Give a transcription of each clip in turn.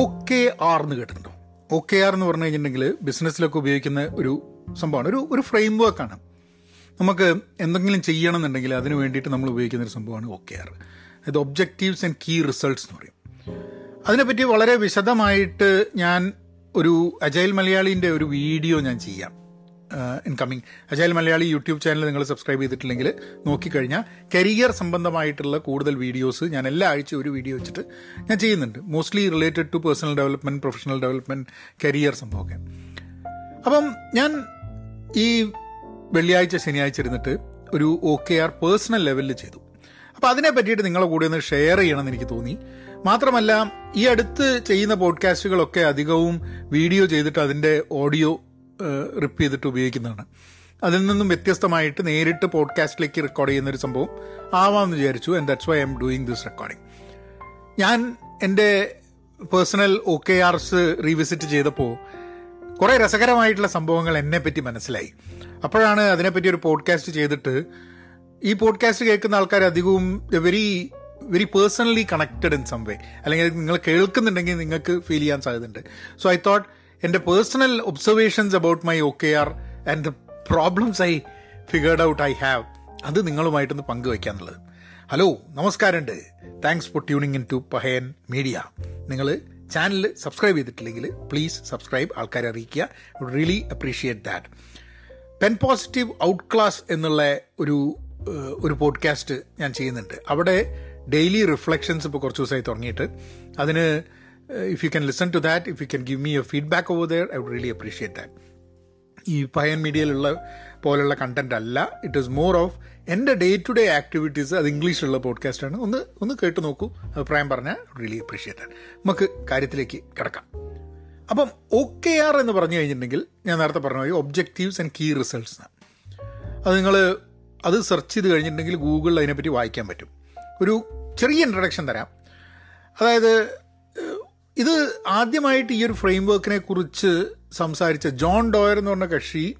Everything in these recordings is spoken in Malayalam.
ഒ കെ ആർ എന്ന് കേട്ടിട്ടുണ്ടോ? ഒ കെ ആർ എന്ന് പറഞ്ഞു കഴിഞ്ഞിട്ടുണ്ടെങ്കിൽ ബിസിനസ്സിലൊക്കെ ഉപയോഗിക്കുന്ന ഒരു സംഭവമാണ്. ഒരു ഒരു ഫ്രെയിം വർക്കാണ് നമുക്ക് എന്തെങ്കിലും ചെയ്യണമെന്നുണ്ടെങ്കിൽ അതിന് വേണ്ടിയിട്ട് നമ്മൾ ഉപയോഗിക്കുന്ന ഒരു സംഭവമാണ് ഒ കെ ആർ അതായത് ഒബ്ജക്റ്റീവ്സ് ആൻഡ് കീ റിസൾട്ട്സ് എന്ന് പറയും. അതിനെപ്പറ്റി വളരെ വിശദമായിട്ട് ഞാൻ ഒരു അജൈൽ മലയാളിന്റെ ഒരു വീഡിയോ ഞാൻ ചെയ്യാം. ഇൻകമ്മിങ് അജായൽ മലയാളി യൂട്യൂബ് ചാനൽ നിങ്ങൾ സബ്സ്ക്രൈബ് ചെയ്തിട്ടില്ലെങ്കിൽ നോക്കിക്കഴിഞ്ഞാൽ കരിയർ സംബന്ധമായിട്ടുള്ള കൂടുതൽ വീഡിയോസ് ഞാൻ എല്ലാ ആഴ്ചയും ഒരു വീഡിയോ വെച്ചിട്ട് ഞാൻ ചെയ്യുന്നുണ്ട്. Mostly related to personal development professional development career സംഭവമൊക്കെ. അപ്പം ഞാൻ ഈ വെള്ളിയാഴ്ച ശനിയാഴ്ച ഇരുന്നിട്ട് ഒരു ഒ കെ ആർ പേഴ്സണൽ ലെവലിൽ ചെയ്തു. അപ്പോൾ അതിനെ പറ്റിയിട്ട് നിങ്ങളെ കൂടെ ഒന്ന് ഷെയർ ചെയ്യണമെന്ന് എനിക്ക് തോന്നി. മാത്രമല്ല ഈ അടുത്ത് ചെയ്യുന്ന പോഡ്കാസ്റ്റുകളൊക്കെ അധികവും വീഡിയോ ചെയ്തിട്ട് അതിന്റെ ഓഡിയോ റിപ്പ് ചെയ്തിട്ട് ഉപയോഗിക്കുന്നതാണ്. അതിൽ നിന്നും വ്യത്യസ്തമായിട്ട് നേരിട്ട് പോഡ്കാസ്റ്റിലേക്ക് റെക്കോർഡ് ചെയ്യുന്ന ഒരു സംഭവം ആവാമെന്ന് വിചാരിച്ചു and that's why I am doing this recording ഞാൻ എന്റെ personal O K Rs revisit ചെയ്തപ്പോൾ കുറേ രസകരമായിട്ടുള്ള സംഭവങ്ങൾ എന്നെ പറ്റി മനസ്സിലായി. അപ്പോഴാണ് അതിനെപ്പറ്റി ഒരു പോഡ്കാസ്റ്റ് ചെയ്തിട്ട് ഈ പോഡ്കാസ്റ്റ് കേൾക്കുന്ന ആൾക്കാർ അധികവും very very personally connected in some way അല്ലെങ്കിൽ നിങ്ങൾ കേൾക്കുന്നുണ്ടെങ്കിൽ നിങ്ങൾക്ക് ഫീൽ ചെയ്യാൻ സാധ്യതയുണ്ട്. സോ ഐ തോട്ട് എന്റെ personal observations about my O K R and the problems I figured out I have അത് നിങ്ങളുമായിട്ടൊന്ന് പങ്കുവയ്ക്കാന്നുള്ളത് ഹലോ നമസ്കാരമുണ്ട്. Thanks for tuning in to Pahayan media നിങ്ങൾ ചാനൽ സബ്സ്ക്രൈബ് ചെയ്തിട്ടില്ലെങ്കിൽ പ്ലീസ് സബ്സ്ക്രൈബ് ആൾക്കാരെ അറിയിക്കുക. Really appreciate that pen positive out class എന്നുള്ള ഒരു ഒരു പോഡ്കാസ്റ്റ് ഞാൻ ചെയ്യുന്നുണ്ട്. അവിടെ ഡെയിലി റിഫ്ലക്ഷൻസ് ഇപ്പോൾ കുറച്ച് ദിവസമായി തുടങ്ങിയിട്ട്. അതിന് if you can listen to that if you can give me a feedback over there I would really appreciate that ഈ പയൻ മീഡിയയിലുള്ള പോലുള്ള കണ്ടന്റ് അല്ല. ഇറ്റ് ഈസ് മോർ ഓഫ് എന്റെ ഡേ ടു ഡേ ആക്ടിവിറ്റീസ് അത് ഇംഗ്ലീഷിലുള്ള പോഡ്കാസ്റ്റാണ് ഒന്ന് ഒന്ന് കേട്ട് നോക്കൂ. അഭിപ്രായം പറഞ്ഞാൽ റിയലി അപ്രീഷിയേറ്റ് നമുക്ക് കാര്യത്തിലേക്ക് കിടക്കാം. അപ്പം ഒ കെ ആർ എന്ന് പറഞ്ഞു കഴിഞ്ഞിട്ടുണ്ടെങ്കിൽ ഞാൻ നേരത്തെ പറഞ്ഞ ഒബ്ജക്റ്റീവ്സ് ആൻഡ് കീ റിസൾട്ട്സ് അത് നിങ്ങൾ അത് സെർച്ച് ചെയ്ത് കഴിഞ്ഞിട്ടുണ്ടെങ്കിൽ ഗൂഗിളിൽ അതിനെപ്പറ്റി വായിക്കാൻ പറ്റും. ഒരു ചെറിയ ഇൻട്രഡക്ഷൻ തരാം. അതായത് ഇത് ആദ്യമായിട്ട് ഈ ഒരു ഫ്രെയിം വർക്കിനെ കുറിച്ച് സംസാരിച്ച ജോൺ ഡോയർ എന്ന് പറഞ്ഞ കക്ഷി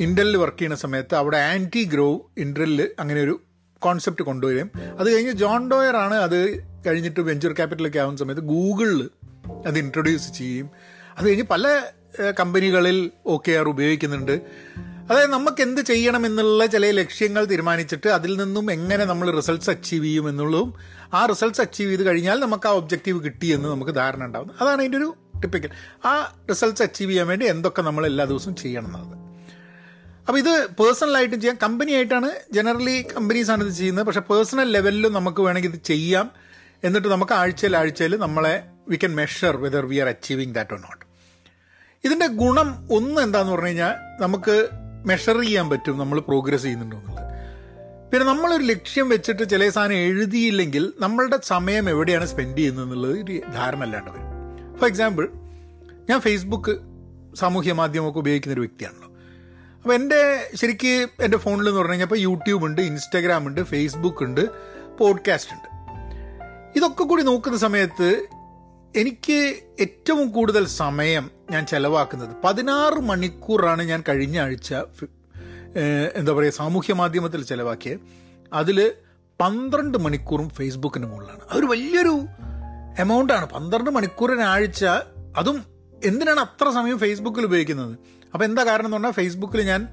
ഇൻഡലിൽ വർക്ക് ചെയ്യുന്ന സമയത്ത് അവിടെ ആന്റി ഗ്രോവ് ഇൻഡലിൽ അങ്ങനെ ഒരു കോൺസെപ്റ്റ് കൊണ്ടുവരും അത് കഴിഞ്ഞ് ജോൺ ഡോയർ ആണ് അത് കഴിഞ്ഞിട്ട് വെഞ്ചർ ക്യാപിറ്റലൊക്കെ ആവുന്ന സമയത്ത് ഗൂഗിളിൽ അത് ഇൻട്രൊഡ്യൂസ് ചെയ്യും അത് കഴിഞ്ഞ് പല കമ്പനികളിൽ ഒക്കെ ആർ ഉപയോഗിക്കുന്നുണ്ട്. അതായത് നമുക്ക് എന്ത് ചെയ്യണം എന്നുള്ള ചില ലക്ഷ്യങ്ങൾ തീരുമാനിച്ചിട്ട് അതിൽ നിന്നും എങ്ങനെ നമ്മൾ റിസൾട്ട്സ് അച്ചീവ് ചെയ്യും എന്നുള്ളതും ആ റിസൾട്ട്സ് അച്ചീവ് ചെയ്ത് കഴിഞ്ഞാൽ നമുക്ക് ആ ഒബ്ജക്റ്റീവ് കിട്ടിയെന്ന് നമുക്ക് ധാരണ ഉണ്ടാകുന്നത് അതാണ് അതിന്റെ ഒരു ടിപ്പിക്കൽ ആ റിസൾട്ട്സ് അച്ചീവ് ചെയ്യാൻ വേണ്ടി എന്തൊക്കെ നമ്മൾ എല്ലാ ദിവസവും ചെയ്യണം എന്നത് അപ്പോൾ ഇത് പേഴ്സണലായിട്ടും ചെയ്യാം. കമ്പനി ആയിട്ടാണ് ജനറലി കമ്പനീസാണ് ഇത് ചെയ്യുന്നത്. പക്ഷേ പേഴ്സണൽ ലെവലിലും നമുക്ക് വേണമെങ്കിൽ ഇത് ചെയ്യാം. എന്നിട്ട് നമുക്ക് ആഴ്ചയിൽ ആഴ്ചയിൽ നമ്മളെ we can measure whether we are achieving that or not ഇതിന്റെ ഗുണം ഒന്ന് എന്താന്ന് പറഞ്ഞു കഴിഞ്ഞാൽ നമുക്ക് മെഷർ ചെയ്യാൻ പറ്റും നമ്മൾ പ്രോഗ്രസ് ചെയ്യുന്നുണ്ടോ എന്നുള്ളത്. പിന്നെ നമ്മളൊരു ലക്ഷ്യം വെച്ചിട്ട് ചില സാധനം എഴുതിയില്ലെങ്കിൽ നമ്മളുടെ സമയം എവിടെയാണ് സ്പെൻഡ് ചെയ്യുന്നത് എന്നുള്ളത് ഒരു ധാരണ അല്ലാണ്ട് വരും. ഫോർ എക്സാമ്പിൾ ഞാൻ ഫേസ്ബുക്ക് സാമൂഹ്യ മാധ്യമമൊക്കെ ഉപയോഗിക്കുന്ന ഒരു വ്യക്തിയാണല്ലോ. അപ്പോൾ എന്റെ ശരിക്ക് എന്റെ ഫോണിൽ എന്ന് പറഞ്ഞു കഴിഞ്ഞാൽ ഇപ്പോൾ യൂട്യൂബ് ഉണ്ട് ഇൻസ്റ്റാഗ്രാം ഉണ്ട് ഫേസ്ബുക്ക് ഉണ്ട് പോഡ്കാസ്റ്റ് ഉണ്ട്. ഇതൊക്കെ കൂടി നോക്കുന്ന സമയത്ത് എനിക്ക് ഏറ്റവും കൂടുതൽ സമയം ഞാൻ ചെലവാക്കുന്നത്. പതിനാറ് മണിക്കൂറാണ് ഞാൻ കഴിഞ്ഞ ആഴ്ച എന്താ പറയുക സാമൂഹ്യ മാധ്യമത്തിൽ ചിലവാക്കിയത് അതിൽ പന്ത്രണ്ട് മണിക്കൂറും ഫേസ്ബുക്കിന് മുകളിലാണ്. അതൊരു വലിയൊരു എമൗണ്ടാണ്. പന്ത്രണ്ട് മണിക്കൂറിനാഴ്ച അതും എന്തിനാണ് അത്ര സമയം ഫേസ്ബുക്കിൽ ഉപയോഗിക്കുന്നത്? അപ്പോൾ എന്താ കാരണം എന്ന് പറഞ്ഞാൽ ഫേസ്ബുക്കിൽ ഞാൻ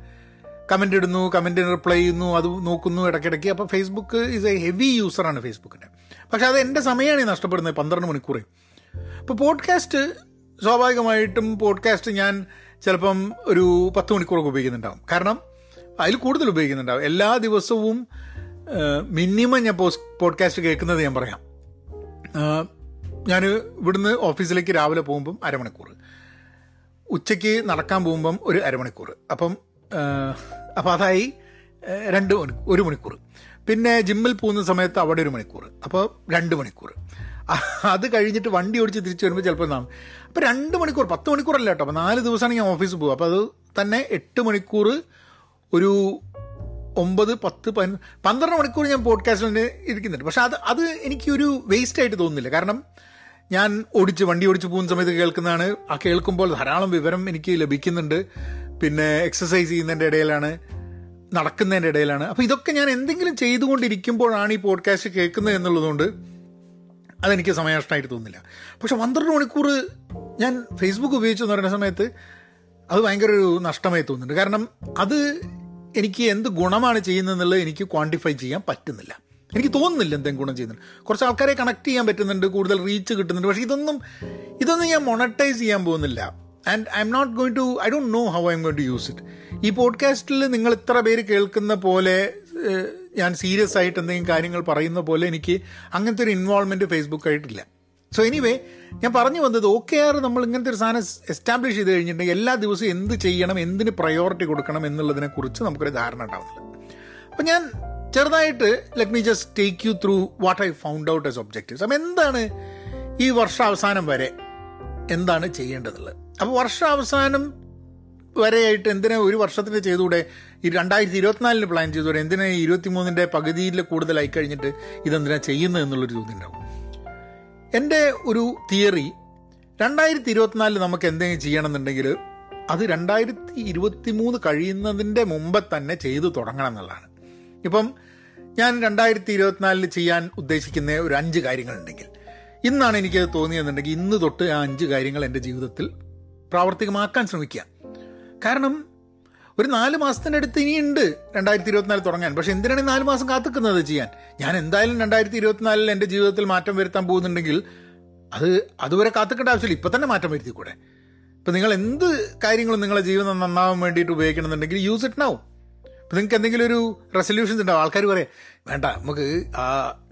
കമന്റ് ഇടുന്നു കമന്റിന് റിപ്ലൈ ചെയ്യുന്നു അത് നോക്കുന്നു ഇടയ്ക്കിടയ്ക്ക്. അപ്പോൾ ഫേസ്ബുക്ക് ഈസ് എ ഹെവി യൂസറാണ് ഫേസ്ബുക്കിന്റെ പക്ഷേ അത് എന്റെ സമയമാണ് ഈ നഷ്ടപ്പെടുന്നത് പന്ത്രണ്ട് മണിക്കൂറേ. ഇപ്പോൾ പോഡ്കാസ്റ്റ് സ്വാഭാവികമായിട്ടും പോഡ്കാസ്റ്റ് ഞാൻ ചിലപ്പം ഒരു പത്ത് മണിക്കൂറൊക്കെ ഉപയോഗിക്കുന്നുണ്ടാവും. കാരണം അതിൽ കൂടുതൽ ഉപയോഗിക്കുന്നുണ്ടാവും. എല്ലാ ദിവസവും മിനിമം ഞാൻ പോസ് പോഡ്കാസ്റ്റ് കേൾക്കുന്നത് ഞാൻ പറയാം. ഞാൻ ഇവിടുന്ന് ഓഫീസിലേക്ക് രാവിലെ പോകുമ്പം അരമണിക്കൂർ ഉച്ചയ്ക്ക് നടക്കാൻ പോകുമ്പം ഒരു അരമണിക്കൂർ അപ്പം അപ്പോൾ അതായി രണ്ട് മണി ഒരു മണിക്കൂർ പിന്നെ ജിമ്മിൽ പോകുന്ന സമയത്ത് അവിടെ ഒരു മണിക്കൂർ അപ്പോൾ രണ്ട് മണിക്കൂർ അത് കഴിഞ്ഞിട്ട് വണ്ടി ഓടിച്ച് തിരിച്ചു വരുമ്പോൾ ചിലപ്പോൾ നാം അപ്പോൾ രണ്ട് മണിക്കൂർ പത്ത് മണിക്കൂറല്ല കേട്ടോ. അപ്പോൾ നാല് ദിവസമാണ് ഞാൻ ഓഫീസിൽ പോകുക അപ്പോൾ അത് തന്നെ എട്ട് മണിക്കൂർ ഒരു ഒമ്പത് പത്ത് പതിന പന്ത്രണ്ട് മണിക്കൂർ ഞാൻ പോഡ്കാസ്റ്റിൽ ഇരിക്കുന്നുണ്ട്. പക്ഷെ അത് അത് എനിക്കൊരു വേസ്റ്റ് ആയിട്ട് തോന്നുന്നില്ല. കാരണം ഞാൻ ഓടിച്ച് വണ്ടി ഓടിച്ച് പോകുന്ന സമയത്ത് കേൾക്കുന്നതാണ്. ആ കേൾക്കുമ്പോൾ ധാരാളം വിവരം എനിക്ക് ലഭിക്കുന്നുണ്ട്. പിന്നെ എക്സസൈസ് ചെയ്യുന്നതിന്റെ ഇടയിലാണ് നടക്കുന്നതിന്റെ ഇടയിലാണ്. അപ്പോൾ ഇതൊക്കെ ഞാൻ എന്തെങ്കിലും ചെയ്തുകൊണ്ടിരിക്കുമ്പോഴാണ് ഈ പോഡ്കാസ്റ്റ് കേൾക്കുന്നത് എന്നുള്ളതുകൊണ്ട് അതെനിക്ക് സമയനഷ്ടമായിട്ട് തോന്നുന്നില്ല. പക്ഷെ പന്ത്രണ്ട് മണിക്കൂർ ഞാൻ ഫേസ്ബുക്ക് ഉപയോഗിച്ചു എന്ന് പറയുന്ന സമയത്ത് അത് ഭയങ്കര ഒരു നഷ്ടമായി തോന്നുന്നുണ്ട്. കാരണം അത് എനിക്ക് എന്ത് ഗുണമാണ് ചെയ്യുന്നതെന്നുള്ളത് എനിക്ക് ക്വാണ്ടിഫൈ ചെയ്യാൻ പറ്റുന്നില്ല. എനിക്ക് തോന്നുന്നില്ല എന്തെങ്കിലും ഗുണം ചെയ്യുന്നുണ്ട്. കുറച്ച് ആൾക്കാരെ കണക്ട് ചെയ്യാൻ പറ്റുന്നുണ്ട് കൂടുതൽ റീച്ച് കിട്ടുന്നുണ്ട്. പക്ഷേ ഇതൊന്നും ഇതൊന്നും ഞാൻ മൊണറ്റൈസ് ചെയ്യാൻ പോകുന്നില്ല. And I'm not going to I don't know how I'm going to use it ഈ പോഡ്കാസ്റ്റിൽ നിങ്ങൾ ഇത്ര പേര് കേൾക്കുന്ന പോലെ ഞാൻ സീരിയസ് ആയിട്ട് എന്തെങ്കിലും കാര്യങ്ങൾ പറയുന്ന പോലെ എനിക്ക് അങ്ങനത്തെ ഒരു ഇൻവോൾവ്മെന്റ് ഫേസ്ബുക്കായിട്ടില്ല സോ എനിവേ ഞാൻ പറഞ്ഞു വന്നത് ഓക്കെ ആർ നമ്മൾ ഇങ്ങനത്തെ ഒരു സാധനം എസ്റ്റാബ്ലിഷ് ചെയ്ത് കഴിഞ്ഞിട്ടുണ്ടെങ്കിൽ എല്ലാ ദിവസവും എന്ത് ചെയ്യണം എന്തിന് പ്രയോറിറ്റി കൊടുക്കണം എന്നുള്ളതിനെക്കുറിച്ച് നമുക്കൊരു ധാരണ ഉണ്ടാവുന്നില്ല. അപ്പം ഞാൻ ചെറുതായിട്ട് let me just take you through what I found out is objectives അപ്പം എന്താണ് ഈ വർഷാവസാനം വരെ എന്താണ് ചെയ്യേണ്ടതുള്ളത്? അപ്പോൾ വർഷാവസാനം വരെയായിട്ട് എന്തിനാ ഒരു വർഷത്തിന് ചെയ്തുകൂടെ? ഈ രണ്ടായിരത്തി ഇരുപത്തിനാലിന് പ്ലാൻ ചെയ്തവർ എന്തിനാ ഇരുപത്തിമൂന്നിന്റെ പകുതിയിൽ കൂടുതലായി കഴിഞ്ഞിട്ട് ഇതെന്തിനാ ചെയ്യുന്നത് എന്നുള്ളൊരു ചോദ്യം ഉണ്ടാവും. എന്റെ ഒരു തിയറി രണ്ടായിരത്തി ഇരുപത്തിനാലിൽ നമുക്ക് എന്തെങ്കിലും ചെയ്യണമെന്നുണ്ടെങ്കിൽ അത് രണ്ടായിരത്തി ഇരുപത്തി മൂന്ന് കഴിയുന്നതിന്റെ മുമ്പ് തന്നെ ചെയ്തു തുടങ്ങണം എന്നുള്ളതാണ്. ഇപ്പം ഞാൻ രണ്ടായിരത്തി ഇരുപത്തിനാലിൽ ചെയ്യാൻ ഉദ്ദേശിക്കുന്ന ഒരു അഞ്ച് കാര്യങ്ങളുണ്ടെങ്കിൽ ഇന്നാണ് എനിക്കത് തോന്നിയെന്നുണ്ടെങ്കിൽ ഇന്ന് തൊട്ട് ആ അഞ്ച് കാര്യങ്ങൾ എന്റെ ജീവിതത്തിൽ പ്രാവർത്തികമാക്കാൻ ശ്രമിക്കുക. കാരണം ഒരു നാല് മാസത്തിന്റെ അടുത്ത് ഇനിയുണ്ട് രണ്ടായിരത്തി ഇരുപത്തിനാല് തുടങ്ങാൻ. പക്ഷെ എന്തിനാണ് ഈ നാല് മാസം കാത്തുക്കുന്നത് ചെയ്യാൻ? ഞാൻ എന്തായാലും രണ്ടായിരത്തി ഇരുപത്തിനാലിൽ എന്റെ ജീവിതത്തിൽ മാറ്റം വരുത്താൻ പോകുന്നുണ്ടെങ്കിൽ അത് അതുവരെ കാത്തുക്കേണ്ട ആവശ്യമില്ല. ഇപ്പം തന്നെ മാറ്റം വരുത്തി കൂടെ ഇപ്പം നിങ്ങൾ എന്ത് കാര്യങ്ങളും നിങ്ങളെ ജീവിതം നന്നാവാൻ വേണ്ടിയിട്ട് ഉപയോഗിക്കണമെന്നുണ്ടെങ്കിൽ യൂസ് ഇറ്റ് നാവും ഇപ്പം നിങ്ങൾക്ക് എന്തെങ്കിലും ഒരു റെസൊല്യൂഷൻസ് ഉണ്ടാവും ആൾക്കാർ പറയാം വേണ്ട നമുക്ക് ആ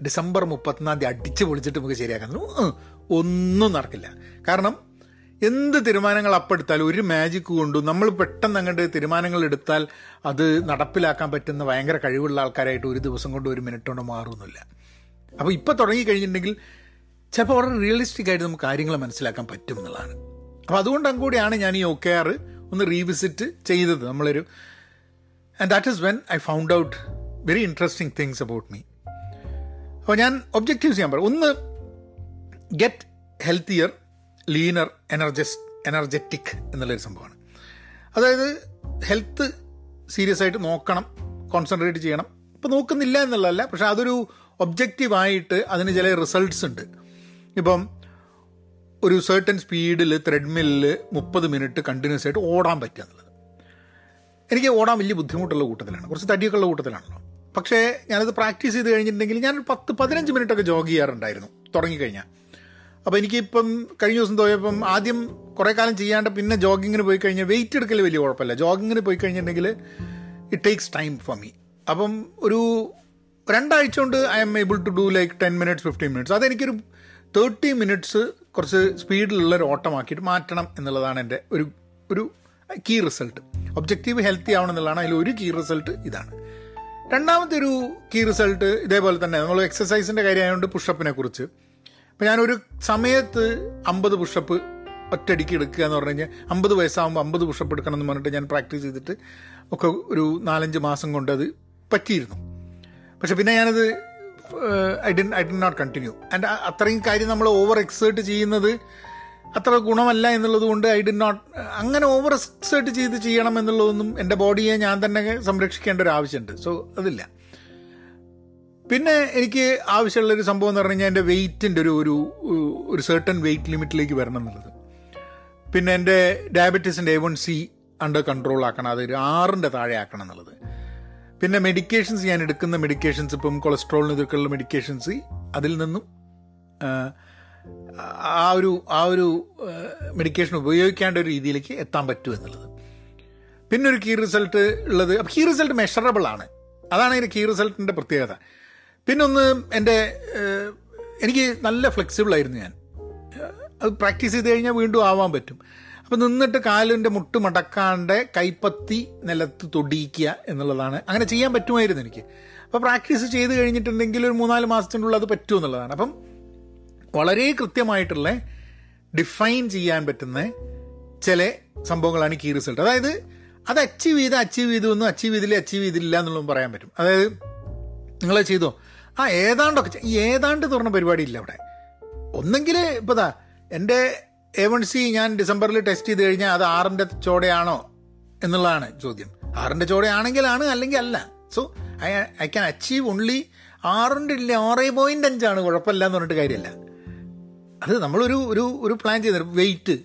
ഡിസംബർ മുപ്പത്തൊന്നാം തീയതി അടിച്ച് പൊളിച്ചിട്ട് നമുക്ക് ശരിയാക്കാൻ. ഒന്നും നടക്കില്ല. കാരണം എന്ത് തീരുമാനങ്ങൾ അപ്പെടുത്താലും ഒരു മാജിക് കൊണ്ടും നമ്മൾ പെട്ടെന്ന് അങ്ങോട്ട് തീരുമാനങ്ങൾ എടുത്താൽ അത് നടപ്പിലാക്കാൻ പറ്റുന്ന ഭയങ്കര കഴിവുള്ള ആൾക്കാരായിട്ട് ഒരു ദിവസം കൊണ്ട് ഒരു മിനിറ്റ് കൊണ്ട് മാറുന്നില്ല. അപ്പോൾ ഇപ്പോൾ തുടങ്ങി കഴിഞ്ഞിട്ടുണ്ടെങ്കിൽ ചിലപ്പോൾ വളരെ റിയലിസ്റ്റിക് ആയിട്ട് നമുക്ക് കാര്യങ്ങൾ മനസ്സിലാക്കാൻ പറ്റും എന്നുള്ളതാണ്. അപ്പോൾ അതുകൊണ്ടും കൂടിയാണ് ഞാൻ ഈ ഒക്കെ ആറ് ഒന്ന് റീവിസിറ്റ് ചെയ്തത്. നമ്മളൊരു and that is when I found out very interesting things about me അപ്പോൾ ഞാൻ ഒബ്ജക്റ്റീവ്സ് ചെയ്യാൻ പറയും ഒന്ന് get healthier leaner energies energetic എന്നുള്ളൊരു സംഭവമാണ്. അതായത് ഹെൽത്ത് സീരിയസ് ആയിട്ട് നോക്കണം കോൺസെൻട്രേറ്റ് ചെയ്യണം. ഇപ്പം നോക്കുന്നില്ല എന്നുള്ളതല്ല പക്ഷെ അതൊരു ഒബ്ജക്റ്റീവായിട്ട് അതിന് ചില റിസൾട്ട്സ് ഉണ്ട്. ഇപ്പം ഒരു സർട്ടൻ സ്പീഡിൽ ത്രെഡ്മില്ലിൽ മുപ്പത് മിനിറ്റ് കണ്ടിന്യൂസ് ആയിട്ട് ഓടാൻ പറ്റുക എന്നുള്ളത്. എനിക്ക് ഓടാൻ വലിയ ബുദ്ധിമുട്ടുള്ള കൂട്ടത്തിലാണ്. കുറച്ച് തടിയൊക്കെ ഉള്ള കൂട്ടത്തിലാണല്ലോ. പക്ഷേ ഞാനത് പ്രാക്ടീസ് ചെയ്ത് കഴിഞ്ഞിട്ടുണ്ടെങ്കിൽ ഞാൻ പത്ത് പതിനഞ്ച് മിനിറ്റൊക്കെ ജോഗ് ചെയ്യാറുണ്ടായിരുന്നു തുടങ്ങിക്കഴിഞ്ഞാൽ. അപ്പോൾ എനിക്കിപ്പം കഴിഞ്ഞ ദിവസം തോന്നിയപ്പം ആദ്യം കുറേ കാലം ചെയ്യാണ്ട് പിന്നെ ജോഗിങ്ങിന് പോയി കഴിഞ്ഞാൽ വെയിറ്റ് എടുക്കൽ വലിയ കുഴപ്പമില്ല. ജോഗിങ്ങിന് പോയി കഴിഞ്ഞിട്ടുണ്ടെങ്കിൽ it takes time for me അപ്പം ഒരു രണ്ടാഴ്ച കൊണ്ട് I'm able to do like ten minutes fifteen minutes അതെനിക്കൊരു തേർട്ടി മിനിറ്റ്സ് കുറച്ച് സ്പീഡിലുള്ള ഒരു ഓട്ടമാക്കിയിട്ട് മാറ്റണം എന്നുള്ളതാണ് എന്റെ ഒരു ഒരു കീ റിസൾട്ട് ഒബ്ജക്റ്റീവ് ഹെൽത്തി ആവണം എന്നുള്ളതാണ് അതിൽ ഒരു കീ റിസൾട്ട് ഇതാണ്. രണ്ടാമത്തെ ഒരു കീ റിസൾട്ട് ഇതേപോലെ തന്നെ. നമ്മൾ എക്സസൈസിന്റെ കാര്യമായതുകൊണ്ട് പുഷപ്പിനെ കുറിച്ച്. ഇപ്പം ഞാനൊരു സമയത്ത് അമ്പത് പുഷപ്പ് ഒറ്റയടിക്ക് എടുക്കുക എന്ന് പറഞ്ഞു കഴിഞ്ഞാൽ അമ്പത് വയസ്സാകുമ്പോൾ അമ്പത് പുഷപ്പ് എടുക്കണം എന്ന് പറഞ്ഞിട്ട് ഞാൻ പ്രാക്ടീസ് ചെയ്തിട്ട് ഒക്കെ ഒരു നാലഞ്ച് മാസം കൊണ്ട് അത് പറ്റിയിരുന്നു. പക്ഷെ പിന്നെ ഞാനത് I did I did not continue and അത്രയും കാര്യം നമ്മൾ ഓവർ എക്സേർട്ട് ചെയ്യുന്നത് അത്ര ഗുണമല്ല എന്നുള്ളത് കൊണ്ട് ഐ ഡി നോട്ട് അങ്ങനെ ഓവർ എക്സേർട്ട് ചെയ്ത് ചെയ്യണം എന്നുള്ളതൊന്നും എന്റെ ബോഡിയെ ഞാൻ തന്നെ സംരക്ഷിക്കേണ്ട ഒരു ആവശ്യമുണ്ട്. സോ അതില്ല. പിന്നെ എനിക്ക് ആവശ്യമുള്ളൊരു സംഭവം എന്ന് പറഞ്ഞു കഴിഞ്ഞാൽ എന്റെ വെയിറ്റിന്റെ ഒരു ഒരു ഒരു സെർട്ടൺ വെയിറ്റ് ലിമിറ്റിലേക്ക് വരണം എന്നുള്ളത്. പിന്നെ എന്റെ ഡയബറ്റീസിന്റെ A one C under control ആക്കണം. അതൊരു ആറിന്റെ താഴെ ആക്കണം എന്നുള്ളത്. പിന്നെ മെഡിക്കേഷൻസ് ഞാൻ എടുക്കുന്ന മെഡിക്കേഷൻസ് ഇപ്പം കൊളസ്ട്രോളിന് ഇതൊക്കെയുള്ള മെഡിക്കേഷൻസ് അതിൽ നിന്നും ആ, ഒരു ആ ഒരു മെഡിക്കേഷൻ ഉപയോഗിക്കേണ്ട ഒരു രീതിയിലേക്ക് എത്താൻ പറ്റും എന്നുള്ളത്. പിന്നെ ഒരു കീ റിസൾട്ട് ഉള്ളത് അപ്പം കീ റിസൾട്ട് മെഷറബിൾ ആണ്. അതാണ് അതിന്റെ കീ റിസൾട്ടിന്റെ പ്രത്യേകത. പിന്നെ ഒന്ന് എന്റെ എനിക്ക് നല്ല ഫ്ലെക്സിബിൾ ആയിരുന്നു ഞാൻ. അത് പ്രാക്ടീസ് ചെയ്ത് കഴിഞ്ഞാൽ വീണ്ടും ആവാൻ പറ്റും. അപ്പം നിന്നിട്ട് കാലിന്റെ മുട്ട് മടക്കാണ്ട് കൈപ്പത്തി നിലത്ത് തൊടിയിക്കുക എന്നുള്ളതാണ്. അങ്ങനെ ചെയ്യാൻ പറ്റുമായിരുന്നു എനിക്ക്. അപ്പോൾ പ്രാക്ടീസ് ചെയ്ത് കഴിഞ്ഞിട്ടുണ്ടെങ്കിൽ ഒരു മൂന്നാൽ മാസത്തിനുള്ളിൽ അത് പറ്റും എന്നുള്ളതാണ്. അപ്പം വളരെ കൃത്യമായിട്ടുള്ള ഡിഫൈൻ ചെയ്യാൻ പറ്റുന്ന ചില സംഭവങ്ങളാണ് കീ റിസൾട്ട് അതായത് അത് അച്ചീവ് ചെയ്ത് അച്ചീവ് ചെയ്തു എന്നും അച്ചീവ് ചെയ്തില്ല അച്ചീവ് ചെയ്തില്ല എന്നുള്ളതും പറയാൻ പറ്റും. അതായത് നിങ്ങൾ ചെയ്തോ? ആ ഏതാണ്ടൊക്കെ ഈ ഏതാണ്ട് തുറന്ന പരിപാടിയില്ല അവിടെ. ഒന്നെങ്കിൽ ഇപ്പോൾ ദാ എന്റെ എ വൺ സി ഞാൻ ഡിസംബറിൽ ടെസ്റ്റ് ചെയ്ത് കഴിഞ്ഞാൽ അത് ആറിന്റെ ചോടയാണോ എന്നുള്ളതാണ് ചോദ്യം. ആറിന്റെ ചോടയാണെങ്കിലാണ് അല്ലെങ്കിൽ അല്ല. So I I can achieve only ആറിന്റെ ഇല്ല ആറ് പോയിന്റ് അഞ്ചാണ് കുഴപ്പമില്ല എന്ന് പറഞ്ഞിട്ട് കാര്യമില്ല. അത് നമ്മളൊരു ഒരു ഒരു പ്ലാൻ ചെയ്ത വെയിറ്റ്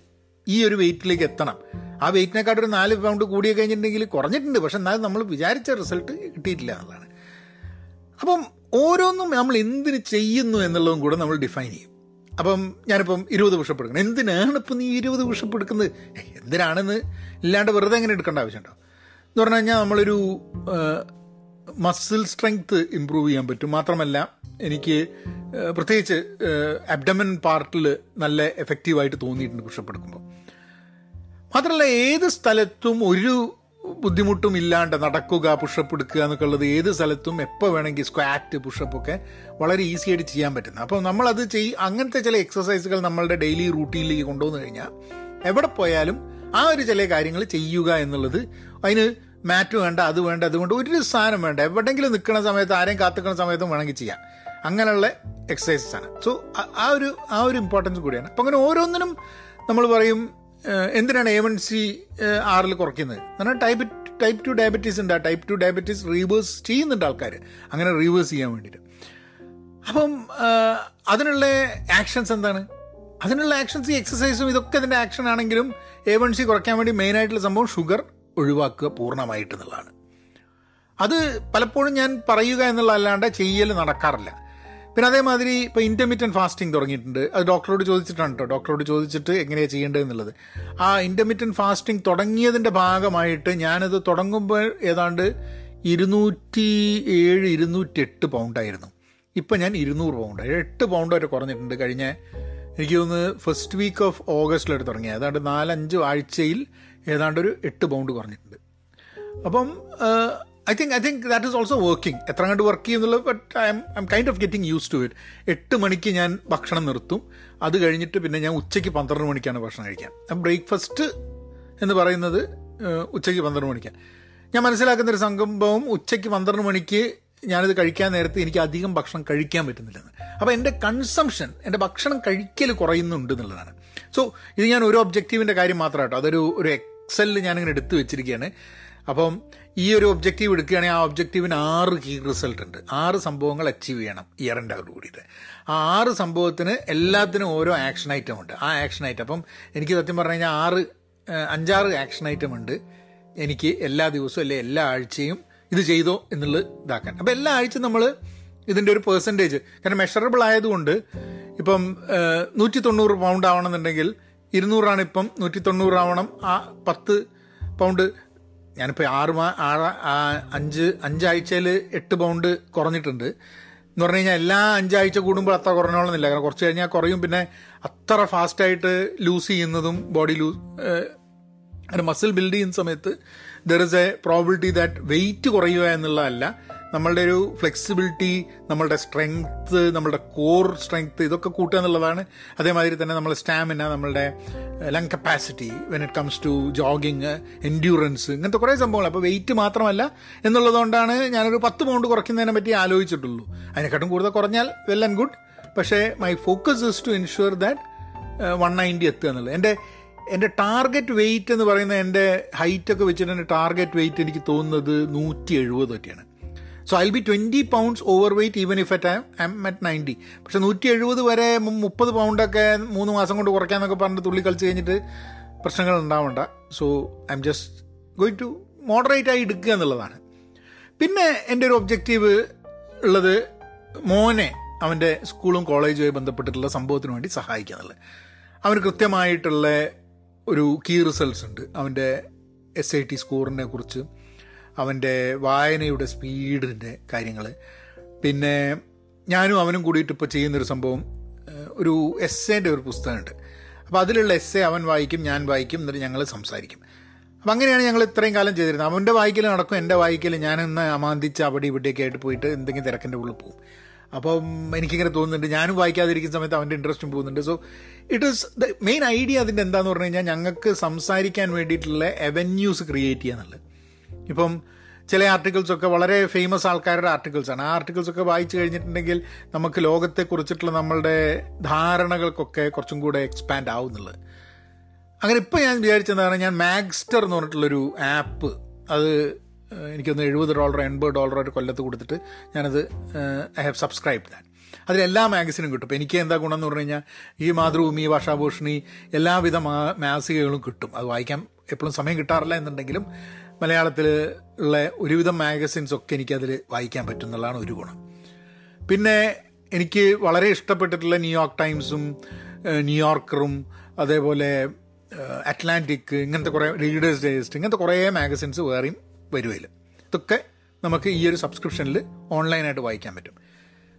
ഈ ഒരു വെയിറ്റിലേക്ക് എത്തണം. ആ വെയിറ്റിനെക്കാട്ടും ഒരു നാല് പൗണ്ട് കൂടിയ കഴിഞ്ഞിട്ടുണ്ടെങ്കിൽ കുറഞ്ഞിട്ടുണ്ട്. പക്ഷെ എന്നാലും നമ്മൾ വിചാരിച്ച റിസൾട്ട് കിട്ടിയിട്ടില്ല എന്നുള്ളതാണ്. അപ്പം ഓരോന്നും നമ്മൾ എന്തിന് ചെയ്യുന്നു എന്നുള്ളതും കൂടെ നമ്മൾ ഡിഫൈൻ ചെയ്യും. അപ്പം ഞാനിപ്പം ഇരുപത് പുഷപ്പ് എടുക്കണം എന്തിനാണ് ഇപ്പം നീ ഇരുപത് പുഷപ്പ് എടുക്കുന്നത് എന്തിനാണെന്ന് ഇല്ലാണ്ട് വെറുതെ എങ്ങനെ എടുക്കേണ്ട ആവശ്യമുണ്ടോ? എന്ന് പറഞ്ഞു കഴിഞ്ഞാൽ നമ്മളൊരു മസിൽ സ്ട്രെങ്ത് ഇമ്പ്രൂവ് ചെയ്യാൻ പറ്റും. മാത്രമല്ല എനിക്ക് പ്രത്യേകിച്ച് അബ്ഡമൻ പാർട്ടിൽ നല്ല എഫക്റ്റീവായിട്ട് തോന്നിയിട്ടുണ്ട് പുഷപ്പ് എടുക്കുമ്പോൾ മാത്രമല്ല ഏത് സ്ഥലത്തും ഒരു ബുദ്ധിമുട്ടും ഇല്ലാണ്ട് നടക്കുക പുഷപ്പ് എടുക്കുക എന്നൊക്കെ ഉള്ളത് ഏത് സ്ഥലത്തും എപ്പോൾ വേണമെങ്കിൽ സ്ക്വാറ്റ് പുഷപ്പ് ഒക്കെ വളരെ ഈസി ആയിട്ട് ചെയ്യാൻ പറ്റുന്നത് അപ്പോൾ നമ്മളത് ചെയ് അങ്ങനത്തെ ചില എക്സസൈസുകൾ നമ്മളുടെ ഡെയിലി റൂട്ടീനിലേക്ക് കൊണ്ടുവന്നു കഴിഞ്ഞാൽ എവിടെ പോയാലും ആ ഒരു ചില കാര്യങ്ങൾ ചെയ്യുക എന്നുള്ളത് അതിന് മാറ്റ് വേണ്ട അത് വേണ്ട അതുകൊണ്ട് ഒരു സാധനം വേണ്ട. എവിടെയെങ്കിലും നിൽക്കുന്ന സമയത്ത് ആരെയും കാത്തുക്കുന്ന സമയത്തും വേണമെങ്കിൽ ചെയ്യാം. അങ്ങനെയുള്ള എക്സസൈസസ് ആണ്. സോ ആ ഒരു ആ ഒരു ഇമ്പോർട്ടൻസ് കൂടിയാണ്. അപ്പം അങ്ങനെ ഓരോന്നിനും നമ്മൾ പറയും എന്തിനാണ് എ വൺ സി ആറിൽ കുറയ്ക്കുന്നത്? എന്നാൽ ടൈപ്പ് ടൈപ്പ് ടു ഡയബറ്റീസ് ഉണ്ട്. ആ ടൈപ്പ് ടു ഡയബറ്റീസ് റീവേഴ്സ് ചെയ്യുന്നുണ്ട് ആൾക്കാർ അങ്ങനെ റീവേഴ്സ് ചെയ്യാൻ വേണ്ടിയിട്ട്. അപ്പം അതിനുള്ള ആക്ഷൻസ് എന്താണ്? അതിനുള്ള ആക്ഷൻസ് ഈ എക്സസൈസും ഇതൊക്കെ അതിന്റെ ആക്ഷൻ ആണെങ്കിലും എ വൺ സി കുറയ്ക്കാൻ വേണ്ടി മെയിനായിട്ടുള്ള സംഭവം ഷുഗർ ഒഴിവാക്കുക പൂർണമായിട്ട് എന്നുള്ളതാണ്. അത് പലപ്പോഴും ഞാൻ പറയുക എന്നുള്ളതല്ലാണ്ട് ചെയ്യൽ നടക്കാറില്ല. പിന്നെ അതേമാതിരി ഇപ്പോൾ ഇന്റർമീഡിയൻ ഫാസ്റ്റിംഗ് തുടങ്ങിയിട്ടുണ്ട്. അത് ഡോക്ടറോട് ചോദിച്ചിട്ടാണ് കേട്ടോ ഡോക്ടറോട് ചോദിച്ചിട്ട് എങ്ങനെയാണ് ചെയ്യേണ്ടത് എന്നുള്ളത്. ആ ഇന്റർമീഡിയൻ ഫാസ്റ്റിംഗ് തുടങ്ങിയതിന്റെ ഭാഗമായിട്ട് ഞാനത് തുടങ്ങുമ്പോൾ ഏതാണ്ട് ഇരുന്നൂറ്റി ഏഴ് ഇരുന്നൂറ്റി എട്ട് പൗണ്ടായിരുന്നു ഇപ്പം ഞാൻ ഇരുന്നൂറ് പൗണ്ട് എട്ട് പൗണ്ട് വരെ കുറഞ്ഞിട്ടുണ്ട്. കഴിഞ്ഞ എനിക്ക് തോന്നുന്നു ഫസ്റ്റ് വീക്ക് ഓഫ് ഓഗസ്റ്റിലായിട്ട് തുടങ്ങി. ഏതാണ്ട് നാലഞ്ച് ആഴ്ചയിൽ ഏതാണ്ട് ഒരു എട്ട് പൗണ്ട് കുറഞ്ഞിട്ടുണ്ട്. അപ്പം I think I think that is also working എത്ര കണ്ട് work ചെയ്യുന്നുള്ളത് but I'm I'm kind of getting use to it എട്ട് മണിക്ക് ഞാൻ ഭക്ഷണം നിർത്തും. അത് കഴിഞ്ഞിട്ട് പിന്നെ ഞാൻ ഉച്ചയ്ക്ക് പന്ത്രണ്ട് മണിക്കാണ് ഭക്ഷണം കഴിക്കാൻ. ബ്രേക്ക്ഫാസ്റ്റ് എന്ന് പറയുന്നത് ഉച്ചയ്ക്ക് പന്ത്രണ്ട് മണിക്കാണ്. ഞാൻ മനസ്സിലാക്കുന്ന ഒരു സംഭവം ഉച്ചയ്ക്ക് പന്ത്രണ്ട് മണിക്ക് ഞാനിത് കഴിക്കാൻ നേരത്തെ എനിക്ക് അധികം ഭക്ഷണം കഴിക്കാൻ പറ്റുന്നില്ലെന്ന്. അപ്പോൾ എന്റെ കൺസംഷൻ എന്റെ ഭക്ഷണം കഴിക്കൽ കുറയുന്നുണ്ട് എന്നുള്ളതാണ്. സോ ഇത് ഞാൻ ഒരു ഒബ്ജക്റ്റീവിന്റെ കാര്യം മാത്രമാട്ടോ അതൊരു ഒരു എക്സലിൽ ഞാനിങ്ങനെ എടുത്തു വെച്ചിരിക്കുകയാണ്. അപ്പം ഈ ഒരു ഒബ്ജക്റ്റീവ് എടുക്കുകയാണെങ്കിൽ ആ ഒബ്ജക്റ്റീവിന് ആറ് കീ റിസൾട്ട് ഉണ്ട്. ആറ് സംഭവങ്ങൾ അച്ചീവ് ചെയ്യണം ഇയറിന്റെ കൂടിയിട്ട്. ആ ആറ് സംഭവത്തിന് എല്ലാത്തിനും ഓരോ ആക്ഷൻ ഐറ്റം ഉണ്ട്. ആ ആക്ഷൻ ഐറ്റം അപ്പം എനിക്ക് സത്യം പറഞ്ഞു കഴിഞ്ഞാൽ ആറ് അഞ്ചാറ് ആക്ഷൻ ഐറ്റം ഉണ്ട്. എനിക്ക് എല്ലാ ദിവസവും അല്ലെ എല്ലാ ആഴ്ചയും ഇത് ചെയ്തോ എന്നുള്ളത് ഇതാക്കാൻ. അപ്പം എല്ലാ ആഴ്ചയും നമ്മൾ ഇതിന്റെ ഒരു പേഴ്സന്റേജ് കാരണം മെഷറബിൾ ആയതുകൊണ്ട് ഇപ്പം നൂറ്റി തൊണ്ണൂറ് പൗണ്ട് ആവണമെന്നുണ്ടെങ്കിൽ ഇരുന്നൂറാണ് ഇപ്പം നൂറ്റി തൊണ്ണൂറാവണം ആ പത്ത് പൗണ്ട് ഞാനിപ്പോൾ ആറ് മാ ആറ് അഞ്ച് അഞ്ചാഴ്ചയിൽ എട്ട് പൗണ്ട് കുറഞ്ഞിട്ടുണ്ട്. എന്ന് പറഞ്ഞു കഴിഞ്ഞാൽ എല്ലാ അഞ്ചാഴ്ച കൂടുമ്പോൾ അത്ര കുറഞ്ഞോളന്നില്ല. കാരണം കുറച്ച് കഴിഞ്ഞാൽ കുറയും. പിന്നെ അത്ര ഫാസ്റ്റായിട്ട് ലൂസ് ചെയ്യുന്നതും ബോഡി ലൂസ് അങ്ങനെ മസിൽ ബിൽഡ് ചെയ്യുന്ന സമയത്ത് there is a probability that weight കുറയുക എന്നുള്ളതല്ല. നമ്മളുടെ ഒരു ഫ്ലെക്സിബിലിറ്റി നമ്മളുടെ സ്ട്രെങ്ത് നമ്മളുടെ കോർ സ്ട്രെങ്ത് ഇതൊക്കെ കൂട്ടുക എന്നുള്ളതാണ്. അതേമാതിരി തന്നെ നമ്മുടെ സ്റ്റാമിന നമ്മളുടെ lung capacity when it comes to jogging endurance ഇങ്ങനത്തെ കുറേ സംഭവങ്ങൾ. അപ്പോൾ വെയിറ്റ് മാത്രമല്ല എന്നുള്ളതുകൊണ്ടാണ് ഞാനൊരു പത്ത് പൗണ്ട് കുറയ്ക്കുന്നതിനെ പറ്റി ആലോചിച്ചിട്ടുള്ളൂ. അതിനെക്കാട്ടും കൂടുതൽ കുറഞ്ഞാൽ വെൽ ആൻഡ് ഗുഡ് പക്ഷേ my focus is to ensure that one ninety എത്തുക എന്നുള്ളത്. എന്റെ എന്റെ ടാർഗറ്റ് വെയിറ്റ് എന്ന് പറയുന്ന എന്റെ ഹൈറ്റൊക്കെ വെച്ചിട്ട് എന്റെ ടാർഗറ്റ് വെയിറ്റ് എനിക്ക് തോന്നുന്നത് നൂറ്റി എഴുപത് ഒക്കെയാണ്. So I be twenty pounds over weight even if at I'm at ninety പക്ഷെ നൂറ്റി എഴുപത് വരെ മുപ്പത് പൗണ്ടൊക്കെ മൂന്ന് മാസം കൊണ്ട് കുറയ്ക്കാന്നൊക്കെ പറഞ്ഞിട്ട് തുള്ളി കളിച്ച് കഴിഞ്ഞിട്ട് പ്രശ്നങ്ങൾ ഉണ്ടാവണ്ട. So I'm just going to moderate ആയി എടുക്കുക എന്നുള്ളതാണ്. പിന്നെ എന്റെ ഒരു ഒബ്ജക്റ്റീവ് ഉള്ളത് മോനെ അവന്റെ സ്കൂളും കോളേജുമായി ബന്ധപ്പെട്ടിട്ടുള്ള സംഭവത്തിന് വേണ്ടി സഹായിക്കുക എന്നുള്ളത്. അവന് കൃത്യമായിട്ടുള്ള ഒരു കീ റിസൾട്ട്സ് ഉണ്ട്. അവന്റെ എസ് ഐ ടി സ്കോറിനെ കുറിച്ച് അവന്റെ വായനയുടെ സ്പീഡിന്റെ കാര്യങ്ങൾ പിന്നെ ഞാനും അവനും കൂടിയിട്ട് ഇപ്പോൾ ചെയ്യുന്നൊരു സംഭവം ഒരു എസ്സേന്റെ ഒരു പുസ്തകമുണ്ട്. അപ്പോൾ അതിലുള്ള എസ്സേ അവൻ വായിക്കും ഞാൻ വായിക്കും എന്നിട്ട് ഞങ്ങൾ സംസാരിക്കും. അപ്പം അങ്ങനെയാണ് ഞങ്ങൾ ഇത്രയും കാലം ചെയ്തിരുന്നത്. അവന്റെ വായിക്കൽ നടക്കും എന്റെ വായിക്കൽ ഞാനിന്ന് അമാന്തിച്ച് അവിടെ ഇവിടെയൊക്കെ ആയിട്ട് പോയിട്ട് എന്തെങ്കിലും തിരക്കിന്റെ ഉള്ളിൽ പോകും. അപ്പം എനിക്കിങ്ങനെ തോന്നുന്നുണ്ട് ഞാനും വായിക്കാതിരിക്കുന്ന സമയത്ത് അവന്റെ ഇൻട്രസ്റ്റും പോകുന്നുണ്ട്. So it is the main idea അതിന്റെ എന്താന്ന് പറഞ്ഞു കഴിഞ്ഞാൽ ഞങ്ങൾക്ക് സംസാരിക്കാൻ വേണ്ടിയിട്ടുള്ള അവന്യൂസ് ക്രിയേറ്റ് ചെയ്യുക എന്നുള്ളത് ഇപ്പം ചില ആർട്ടിക്കിൾസൊക്കെ വളരെ ഫേമസ് ആൾക്കാരുടെ ആർട്ടിക്കിൾസാണ് ആ ആർട്ടിക്കിൾസൊക്കെ വായിച്ചു കഴിഞ്ഞിട്ടുണ്ടെങ്കിൽ നമുക്ക് ലോകത്തെക്കുറിച്ചിട്ടുള്ള നമ്മളുടെ ധാരണകൾക്കൊക്കെ കുറച്ചും കൂടെ എക്സ്പാൻഡ് ആവുന്നുള്ളത് അങ്ങനെ ഇപ്പം ഞാൻ വിചാരിച്ചെന്താണ് ഞാൻ മാഗ്സ്റ്റർ എന്ന് പറഞ്ഞിട്ടുള്ളൊരു ആപ്പ് അത് എനിക്കൊന്ന് എഴുപത് ഡോളർ എൺപത് ഡോളർ ഒരു കൊല്ലത്ത് കൊടുത്തിട്ട് ഞാനത് ഐ ഹാവ് സബ്സ്ക്രൈബ് ദാറ്റ് അതിലെല്ലാ മാഗസിനും കിട്ടും. ഇപ്പോൾ എനിക്ക് എന്താ ഗുണം എന്ന് പറഞ്ഞു കഴിഞ്ഞാൽ ഈ മാതൃഭൂമി ഭാഷാഭൂഷണി എല്ലാവിധ മാസികകളും കിട്ടും. അത് വായിക്കാൻ എപ്പോഴും സമയം കിട്ടാറില്ല എന്നുണ്ടെങ്കിലും മലയാളത്തിൽ ഉള്ള ഒരുവിധം മാഗസിൻസ് ഒക്കെ എനിക്കതിൽ വായിക്കാൻ പറ്റും എന്നുള്ളതാണ് ഒരു ഗുണം. പിന്നെ എനിക്ക് വളരെ ഇഷ്ടപ്പെട്ടിട്ടുള്ള ന്യൂയോർക്ക് ടൈംസും ന്യൂയോർക്കറും അതേപോലെ അറ്റ്ലാന്റിക് ഇങ്ങനത്തെ കുറേ റീഡേഴ്സ് ഡേസ്റ്റ് ഇങ്ങനത്തെ കുറേ മാഗസിൻസ് വേറെയും വരുമതിൽ ഇതൊക്കെ നമുക്ക് ഈ ഒരു സബ്സ്ക്രിപ്ഷനിൽ ഓൺലൈനായിട്ട് വായിക്കാൻ പറ്റും.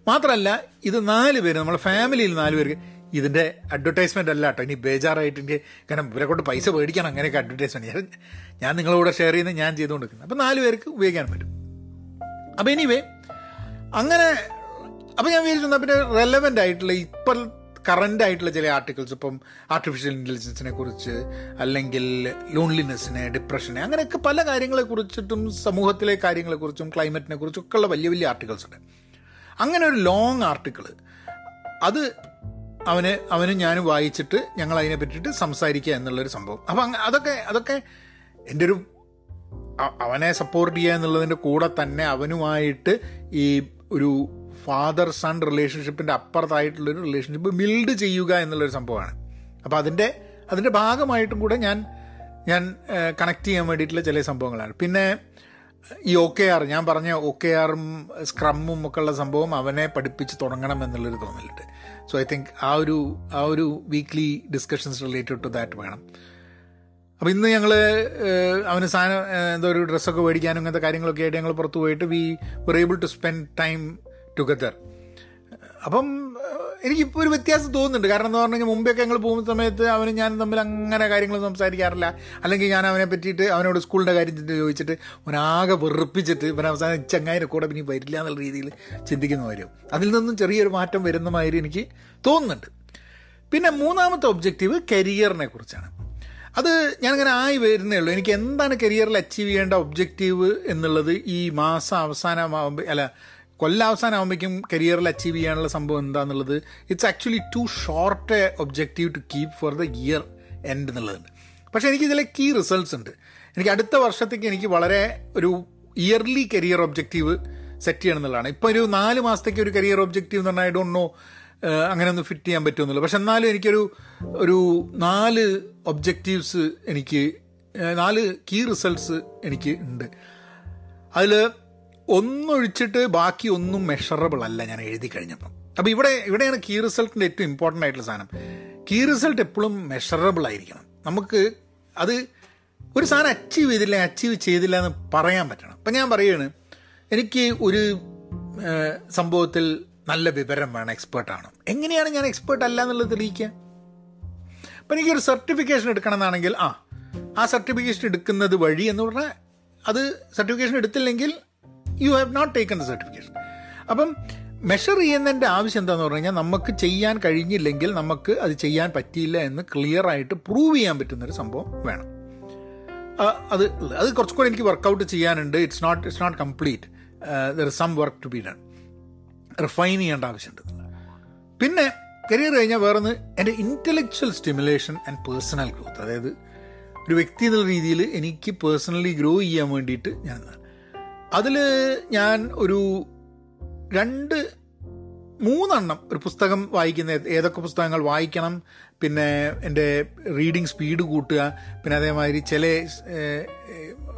മാത്രമല്ല ഇത് നാല് പേര് നമ്മുടെ ഫാമിലിയിൽ നാല് പേർക്ക് ഇതിന്റെ അഡ്വർടൈസ്മെന്റ് അല്ല കേട്ടോ ഇനി ബേജാറായിട്ട് എനിക്ക് കാരണം ഇവരെ കൊണ്ട് പൈസ മേടിക്കണം അങ്ങനെയൊക്കെ അഡ്വർടൈസ്മെന്റ് ഞാൻ ഞാൻ നിങ്ങളോട് ഷെയർ ചെയ്യുന്നത് ഞാൻ ചെയ്തുകൊണ്ടിരിക്കുന്നത്. അപ്പം നാല് പേർക്ക് ഉപയോഗിക്കാൻ പറ്റും. അപ്പം എനിവേ അങ്ങനെ അപ്പം ഞാൻ വിചാരിച്ചു പിന്നെ റെലവന്റ് ആയിട്ടുള്ള ഇപ്പം കറന്റ് ആയിട്ടുള്ള ചില ആർട്ടിക്കിൾസ് ഇപ്പം ആർട്ടിഫിഷ്യൽ ഇന്റലിജൻസിനെ കുറിച്ച് അല്ലെങ്കിൽ ലോൺലിനെസ്സിനെ ഡിപ്രഷനെ അങ്ങനെയൊക്കെ പല കാര്യങ്ങളെ കുറിച്ചിട്ടും സമൂഹത്തിലെ കാര്യങ്ങളെക്കുറിച്ചും ക്ലൈമറ്റിനെ കുറിച്ചും ഒക്കെ വലിയ വലിയ ആർട്ടിക്കിൾസ് ഉണ്ട്. അങ്ങനെ ഒരു ലോങ് ആർട്ടിക്കിൾ അത് അവന് അവനും ഞാനും വായിച്ചിട്ട് ഞങ്ങൾ അതിനെ പറ്റിയിട്ട് സംസാരിക്കുക എന്നുള്ളൊരു സംഭവം. അപ്പം അതൊക്കെ അതൊക്കെ എന്റെ ഒരു അവനെ സപ്പോർട്ട് ചെയ്യുക എന്നുള്ളതിന്റെ കൂടെ തന്നെ അവനുമായിട്ട് ഈ ഒരു ഫാദർ സൺ റിലേഷൻഷിപ്പിന്റെ അപ്പുറത്തായിട്ടുള്ളൊരു റിലേഷൻഷിപ്പ് ബിൽഡ് ചെയ്യുക എന്നുള്ളൊരു സംഭവമാണ്. അപ്പോൾ അതിന്റെ അതിന്റെ ഭാഗമായിട്ടും കൂടെ ഞാൻ ഞാൻ കണക്ട് ചെയ്യാൻ വേണ്ടിയിട്ടുള്ള ചില സംഭവങ്ങളാണ്. പിന്നെ ഈ ഒ കെ ആർ ഞാൻ പറഞ്ഞ ഒ കെ ആറും സ്ക്രമ്മും ഒക്കെ ഉള്ള സംഭവം അവനെ പഠിപ്പിച്ച് തുടങ്ങണം എന്നുള്ളൊരു തോന്നലുണ്ട്. സോ ഐ തിങ്ക് ആ ഒരു ആ ഒരു weekly discussions related to that വേണം. അപ്പോൾ ഇന്ന് ഞങ്ങൾ അവന് സാധനം എന്തോ ഒരു ഡ്രസ്സൊക്കെ മേടിക്കാനും ഇങ്ങനത്തെ കാര്യങ്ങളൊക്കെ ആയിട്ട് ഞങ്ങൾ പുറത്ത് പോയിട്ട് we were able to spend time together അപ്പം എനിക്കിപ്പോൾ ഒരു വ്യത്യാസം തോന്നുന്നുണ്ട്. കാരണം എന്ന് പറഞ്ഞു കഴിഞ്ഞാൽ മുമ്പെയൊക്കെ ഞങ്ങൾ പോകുന്ന സമയത്ത് അവന് ഞാൻ തമ്മിൽ അങ്ങനെ കാര്യങ്ങൾ സംസാരിക്കാറില്ല. അല്ലെങ്കിൽ ഞാൻ അവനെ പറ്റിയിട്ട് അവനോട് സ്കൂളിന്റെ കാര്യം ചോദിച്ചിട്ട് അവനാകെ വെറുപ്പിച്ചിട്ട് ഇവൻ അവസാനം ചങ്ങായിന്റെ കൂടെ പിന്നെ വരില്ല എന്നുള്ള രീതിയിൽ ചിന്തിക്കുന്ന അതിൽ നിന്നും ചെറിയൊരു മാറ്റം വരുന്ന മാതിരി എനിക്ക് തോന്നുന്നുണ്ട്. പിന്നെ മൂന്നാമത്തെ ഒബ്ജക്റ്റീവ് കരിയറിനെ കുറിച്ചാണ്. അത് ഞാനിങ്ങനെ ആയി വരുന്നേ ഉള്ളൂ. എനിക്ക് എന്താണ് കരിയറിൽ അച്ചീവ് ചെയ്യേണ്ട ഒബ്ജക്റ്റീവ് എന്നുള്ളത് ഈ മാസം അവസാനമാകുമ്പോൾ അല്ല കൊല്ലാവസാനമാകുമ്പോഴേക്കും കരിയറിൽ അച്ചീവ് ചെയ്യാനുള്ള സംഭവം എന്താണെന്നുള്ളത് it's actually to short a objective to keep for the year end എന്നുള്ളതുണ്ട്. പക്ഷേ എനിക്ക് ഇതിലെ കീ റിസൾട്ട്സ് ഉണ്ട്. എനിക്ക് അടുത്ത വർഷത്തേക്ക് എനിക്ക് വളരെ ഒരു ഇയർലി കരിയർ ഒബ്ജക്റ്റീവ് സെറ്റ് ചെയ്യണം എന്നുള്ളതാണ് ഇപ്പോൾ ഒരു നാല് മാസത്തേക്ക് ഒരു കരിയർ ഒബ്ജക്റ്റീവ് എന്ന് പറഞ്ഞാൽ ഐ ഡോണ്ട് നോ അങ്ങനെ ഒന്ന് ഫിറ്റ് ചെയ്യാൻ പറ്റുമെന്നില്ല പക്ഷെ എന്നാലും എനിക്കൊരു ഒരു നാല് ഒബ്ജക്റ്റീവ്സ് എനിക്ക് നാല് കീ റിസൾട്ട്സ് എനിക്ക് ഉണ്ട്. അതിൽ ഒന്നൊഴിച്ചിട്ട് ബാക്കി ഒന്നും മെഷറബിൾ അല്ല ഞാൻ എഴുതി കഴിഞ്ഞപ്പം. അപ്പോൾ ഇവിടെ ഇവിടെയാണ് കീ റിസൾട്ടിന്റെ ഏറ്റവും ഇമ്പോർട്ടന്റ് ആയിട്ടുള്ള സാധനം. കീ റിസൾട്ട് എപ്പോഴും മെഷറബിൾ ആയിരിക്കണം. നമുക്ക് അത് ഒരു സാധനം അച്ചീവ് ചെയ്തില്ല അച്ചീവ് ചെയ്തില്ല എന്ന് പറയാൻ പറ്റണം. അപ്പം ഞാൻ പറയുകയാണ് എനിക്ക് ഒരു സംഭവത്തിൽ നല്ല വിവരം വേണം എക്സ്പേർട്ടാണ് എങ്ങനെയാണ് ഞാൻ എക്സ്പേർട്ട് അല്ല എന്നുള്ളത് തെളിയിക്കുക? അപ്പം എനിക്കൊരു സർട്ടിഫിക്കേഷൻ എടുക്കണം എന്നാണെങ്കിൽ ആ ആ സർട്ടിഫിക്കേഷൻ എടുക്കുന്നത് വഴി എന്ന് പറഞ്ഞാൽ അത് certification എടുത്തില്ലെങ്കിൽ you have not taken the certification അപ്പം മെഷർ ചെയ്യുന്നതിന്റെ ആവശ്യം എന്താണെന്ന് പറഞ്ഞു കഴിഞ്ഞാൽ നമുക്ക് ചെയ്യാൻ കഴിഞ്ഞില്ലെങ്കിൽ നമുക്ക് അത് ചെയ്യാൻ പറ്റിയില്ല എന്ന് ക്ലിയർ ആയിട്ട് പ്രൂവ് ചെയ്യാൻ പറ്റുന്നൊരു സംഭവം വേണം. അത് അത് അത് കുറച്ചുകൂടെ എനിക്ക് വർക്കൗട്ട് ചെയ്യാനുണ്ട്. It's not it's not complete there is some work to be done refine ചെയ്യേണ്ട ആവശ്യമുണ്ട്. പിന്നെ കരിയർ കഴിഞ്ഞാൽ വേറൊന്ന് എന്റെ intellectual stimulation and personal growth അതായത് ഒരു വ്യക്തി എന്നുള്ള രീതിയിൽ എനിക്ക് പേഴ്സണലി ഗ്രോ ചെയ്യാൻ വേണ്ടിയിട്ട് ഞാൻ അതിൽ ഞാൻ ഒരു രണ്ട് മൂന്നെണ്ണം ഒരു പുസ്തകം വായിക്കുന്ന ഏതൊക്കെ പുസ്തകങ്ങൾ വായിക്കണം പിന്നെ എന്റെ റീഡിങ് സ്പീഡ് കൂട്ടുക പിന്നെ അതേമാതിരി ചില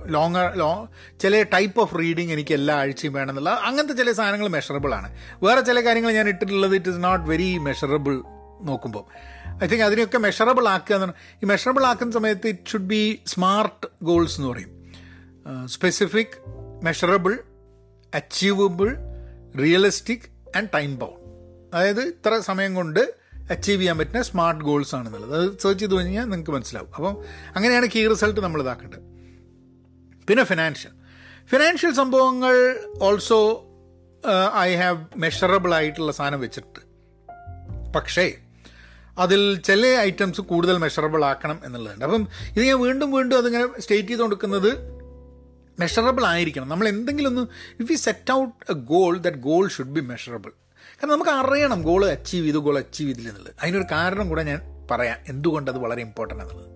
ലോങ് ലോ ചില ടൈപ്പ് ഓഫ് റീഡിങ് എനിക്ക് എല്ലാ ആഴ്ചയും വേണമെന്നുള്ള അങ്ങനത്തെ ചില സാധനങ്ങൾ മെഷറബിൾ ആണ്. വേറെ ചില കാര്യങ്ങൾ ഞാൻ ഇട്ടിട്ടുള്ളത് it is not very measurable നോക്കുമ്പോൾ ഐ തിങ്ക് അതിനെയൊക്കെ മെഷറബിൾ ആക്കുക എന്ന് ഈ മെഷറബിൾ ആക്കുന്ന സമയത്ത് it should be smart goals എന്ന് പറയും. Specific measurable achievable realistic and time bound അതായത് ഇത്ര സമയം കൊണ്ട് അച്ചീവ് ചെയ്യാൻ പറ്റുന്ന സ്മാർട്ട് ഗോൾസ് ആണെന്നുള്ളത്. അത് സെർച്ച് ചെയ്ത് കഴിഞ്ഞാൽ നിങ്ങൾക്ക് മനസ്സിലാവും. അപ്പം അങ്ങനെയാണ് കീ റിസൾട്ട് നമ്മൾ ഇതാക്കേണ്ടത്. പിന്നെ ഫിനാൻഷ്യൽ ഫിനാൻഷ്യൽ സംഭവങ്ങൾ ഓൾസോ ഐ ഹാവ് മെഷറബിൾ ആയിട്ടുള്ള സാധനം വെച്ചിട്ട് പക്ഷേ അതിൽ ചില ഐറ്റംസ് കൂടുതൽ മെഷറബിൾ ആക്കണം എന്നുള്ളതുണ്ട്. അപ്പം ഇത് ഞാൻ വീണ്ടും വീണ്ടും അതിങ്ങനെ സ്റ്റേറ്റ് ചെയ്ത് കൊടുക്കുന്നത് മെഷറബിൾ ആയിരിക്കണം. നമ്മൾ എന്തെങ്കിലും ഒന്ന് if you set out a goal that goal should be measurable കാരണം നമുക്ക് അറിയണം ഗോൾ അച്ചീവ് ചെയ്തു ഗോൾ അച്ചീവ് ചെയ്തില്ല എന്നുള്ളത്. അതിനൊരു കാരണം കൂടെ ഞാൻ പറയാം. എന്തുകൊണ്ട് അത് വളരെ ഇമ്പോർട്ടന്റ് എന്നുള്ളത്.